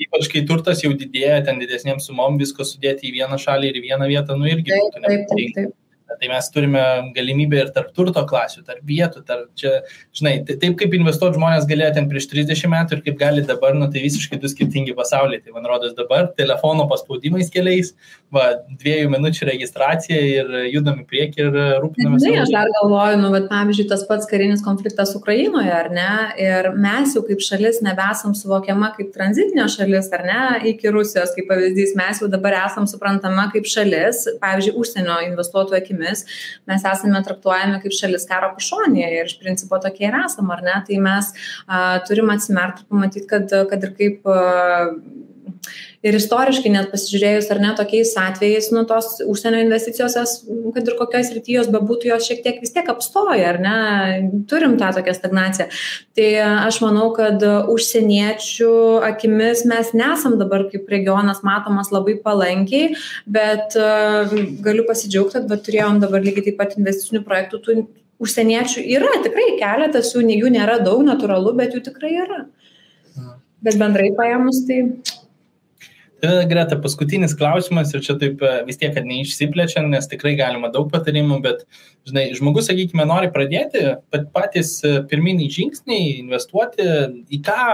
ypač kai turtas jau didėja, ten didesnėm sumom, visko sudėti į vieną šalį ir į vieną vietą, nu irgi taip, taip, taip, taip. Tai mes turime galimybę ir tarp turto klasių, tarp vietų, tarp čia, žinai, tai taip kaip investuoti žmonės galėjo ten prieš 30 metų ir kaip gali dabar, nu tai visiškai du skirtingi pasauliai. Tai man rodos dabar telefono paspaudimais keliais, va, dviejų minučių registracija ir judam į priekį ir rūpinamės. Tai aš dar galvoju, nu, bet pavyzdžiui, tas pats karinis konfliktas Ukrainoje, ar ne? Ir mes jau kaip šalis nebesam suvokiama kaip tranzitinė šalis, ar ne, iki Rusijos, kaip pavyzdys, mes jau dabar esam suprantama kaip šalis, pavyzdžiui, užsienio investuotojų akimis akimis mes esame traktuojami kaip šalis karo pašonėje ir iš principo tokie ir esam, ar ne? Tai mes a, turim atsimerti ir pamatyti, kad, kad ir kaip a, ir istoriškai net pasižiūrėjus ar ne tokiais atvejais, nu tos užsienio investicijos, kad ir kokios rytyjos bebūtų, jos šiek tiek vis tiek apstoja, ar ne, turim tą tokią stagnaciją. Tai aš manau, kad užsieniečių akimis mes nesam dabar kaip regionas matomas labai palankiai, bet galiu pasidžiaugti, kad turėjom dabar lygiai taip pat investicinių projektų, tų užsieniečių yra tikrai keletas, jų, jų nėra daug, natūralu, bet jų tikrai yra. Bet bendrai paėmus, tai Tada, Greta, paskutinis klausimas ir čia taip e, vis tiek, kad neišsiplečiant, nes tikrai galima daug patarimų, bet, žinai, žmogus, sakykime, nori pradėti, bet patys e, pirminiai žingsniai, investuoti į ką,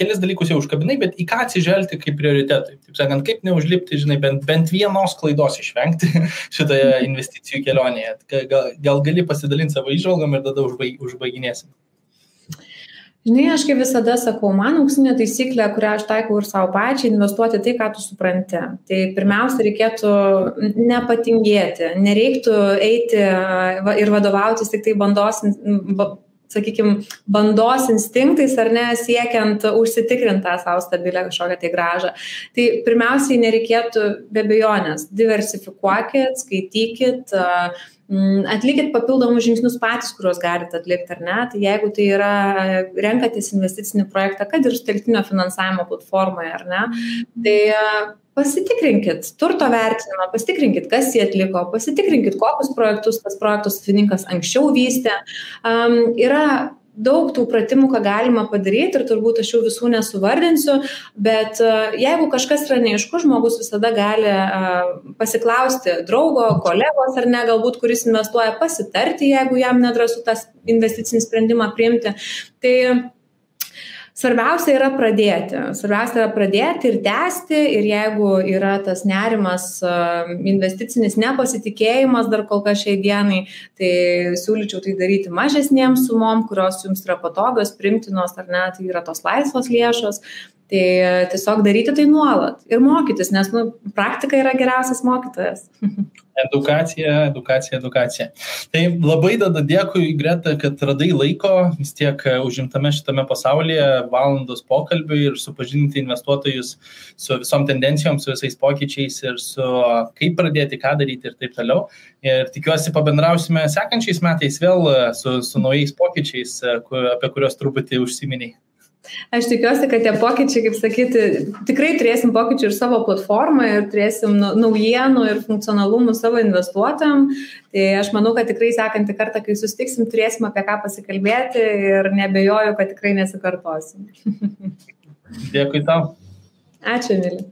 kelis dalykus jau užkabinai, bet į ką atsižvelgti kaip prioritetai. Taip sakant, kaip neužlipti, žinai, bent, bent vienos klaidos išvengti šitoje investicijų kelionėje. Gal, gal gali pasidalinti savo išvalgom ir tada užbaig, užbaiginėsim. Žinai, aš kaip visada sakau, man auksinė taisyklė, kurią aš taikau ir savo pačiai, investuoti tai, ką tu supranti. Tai pirmiausia, reikėtų nepatingėti, nereiktų eiti ir vadovautis tik tai bandos, sakykime, bandos instinktais ar ne, siekiant užsitikrinti tą savo stabilę kažkokią tai gražą. Tai pirmiausiai nereikėtų be bejonės, diversifikuokit, skaitykit, atlikit papildomus žingsnius patys, kuriuos galite atlikti ar ne. Tai jeigu tai yra renkatės investicinį projektą, kad ir sutelktinio finansavimo platformoje ar ne, tai pasitikrinkit turto vertinimą, pasitikrinkit, kas jį atliko, pasitikrinkit, kokius projektus tas projektų savininkas anksčiau vystė. Um, yra daug tų pratimų, ką galima padaryti ir turbūt aš jų visų nesuvardinsiu, bet jeigu kažkas yra neaišku, žmogus visada gali pasiklausti draugo, kolegos ar ne, galbūt kuris investuoja, pasitarti, jeigu jam nedrasu tas investicinį sprendimą priimti. Tai Svarbiausia yra pradėti. Svarbiausia yra pradėti ir tęsti ir jeigu yra tas nerimas, investicinis nepasitikėjimas dar kol kas šiai dienai, tai siūlyčiau tai daryti mažesniem sumom, kurios jums yra patogios, primtinos ar ne, tai yra tos laisvos lėšos. Tai tiesiog daryti tai nuolat ir mokytis, nes nu, praktika yra geriausias mokytojas. Edukacija, edukacija, edukacija. Tai labai tada dėkui, Greta, kad radai laiko vis tiek e, užimtame šitame pasaulyje valandos pokalbiui ir supažinti investuotojus su visom tendencijom, su visais pokyčiais ir su kaip pradėti, ką daryti ir taip toliau. Ir tikiuosi pabendrausime sekančiais metais vėl e, su, su naujais pokyčiais, e, apie kuriuos truputį užsiminiai. Aš tikiuosi, kad tie pokyčiai, kaip sakyti, tikrai turėsim pokyčių ir savo platformą ir turėsim naujienų ir funkcionalumų savo investuotojam. Tai aš manau, kad tikrai sekantį kartą, kai sustiksim, turėsim apie ką pasikalbėti ir nebejoju, kad tikrai nesikartosim. Dėkui tau. Ačiū, Mili.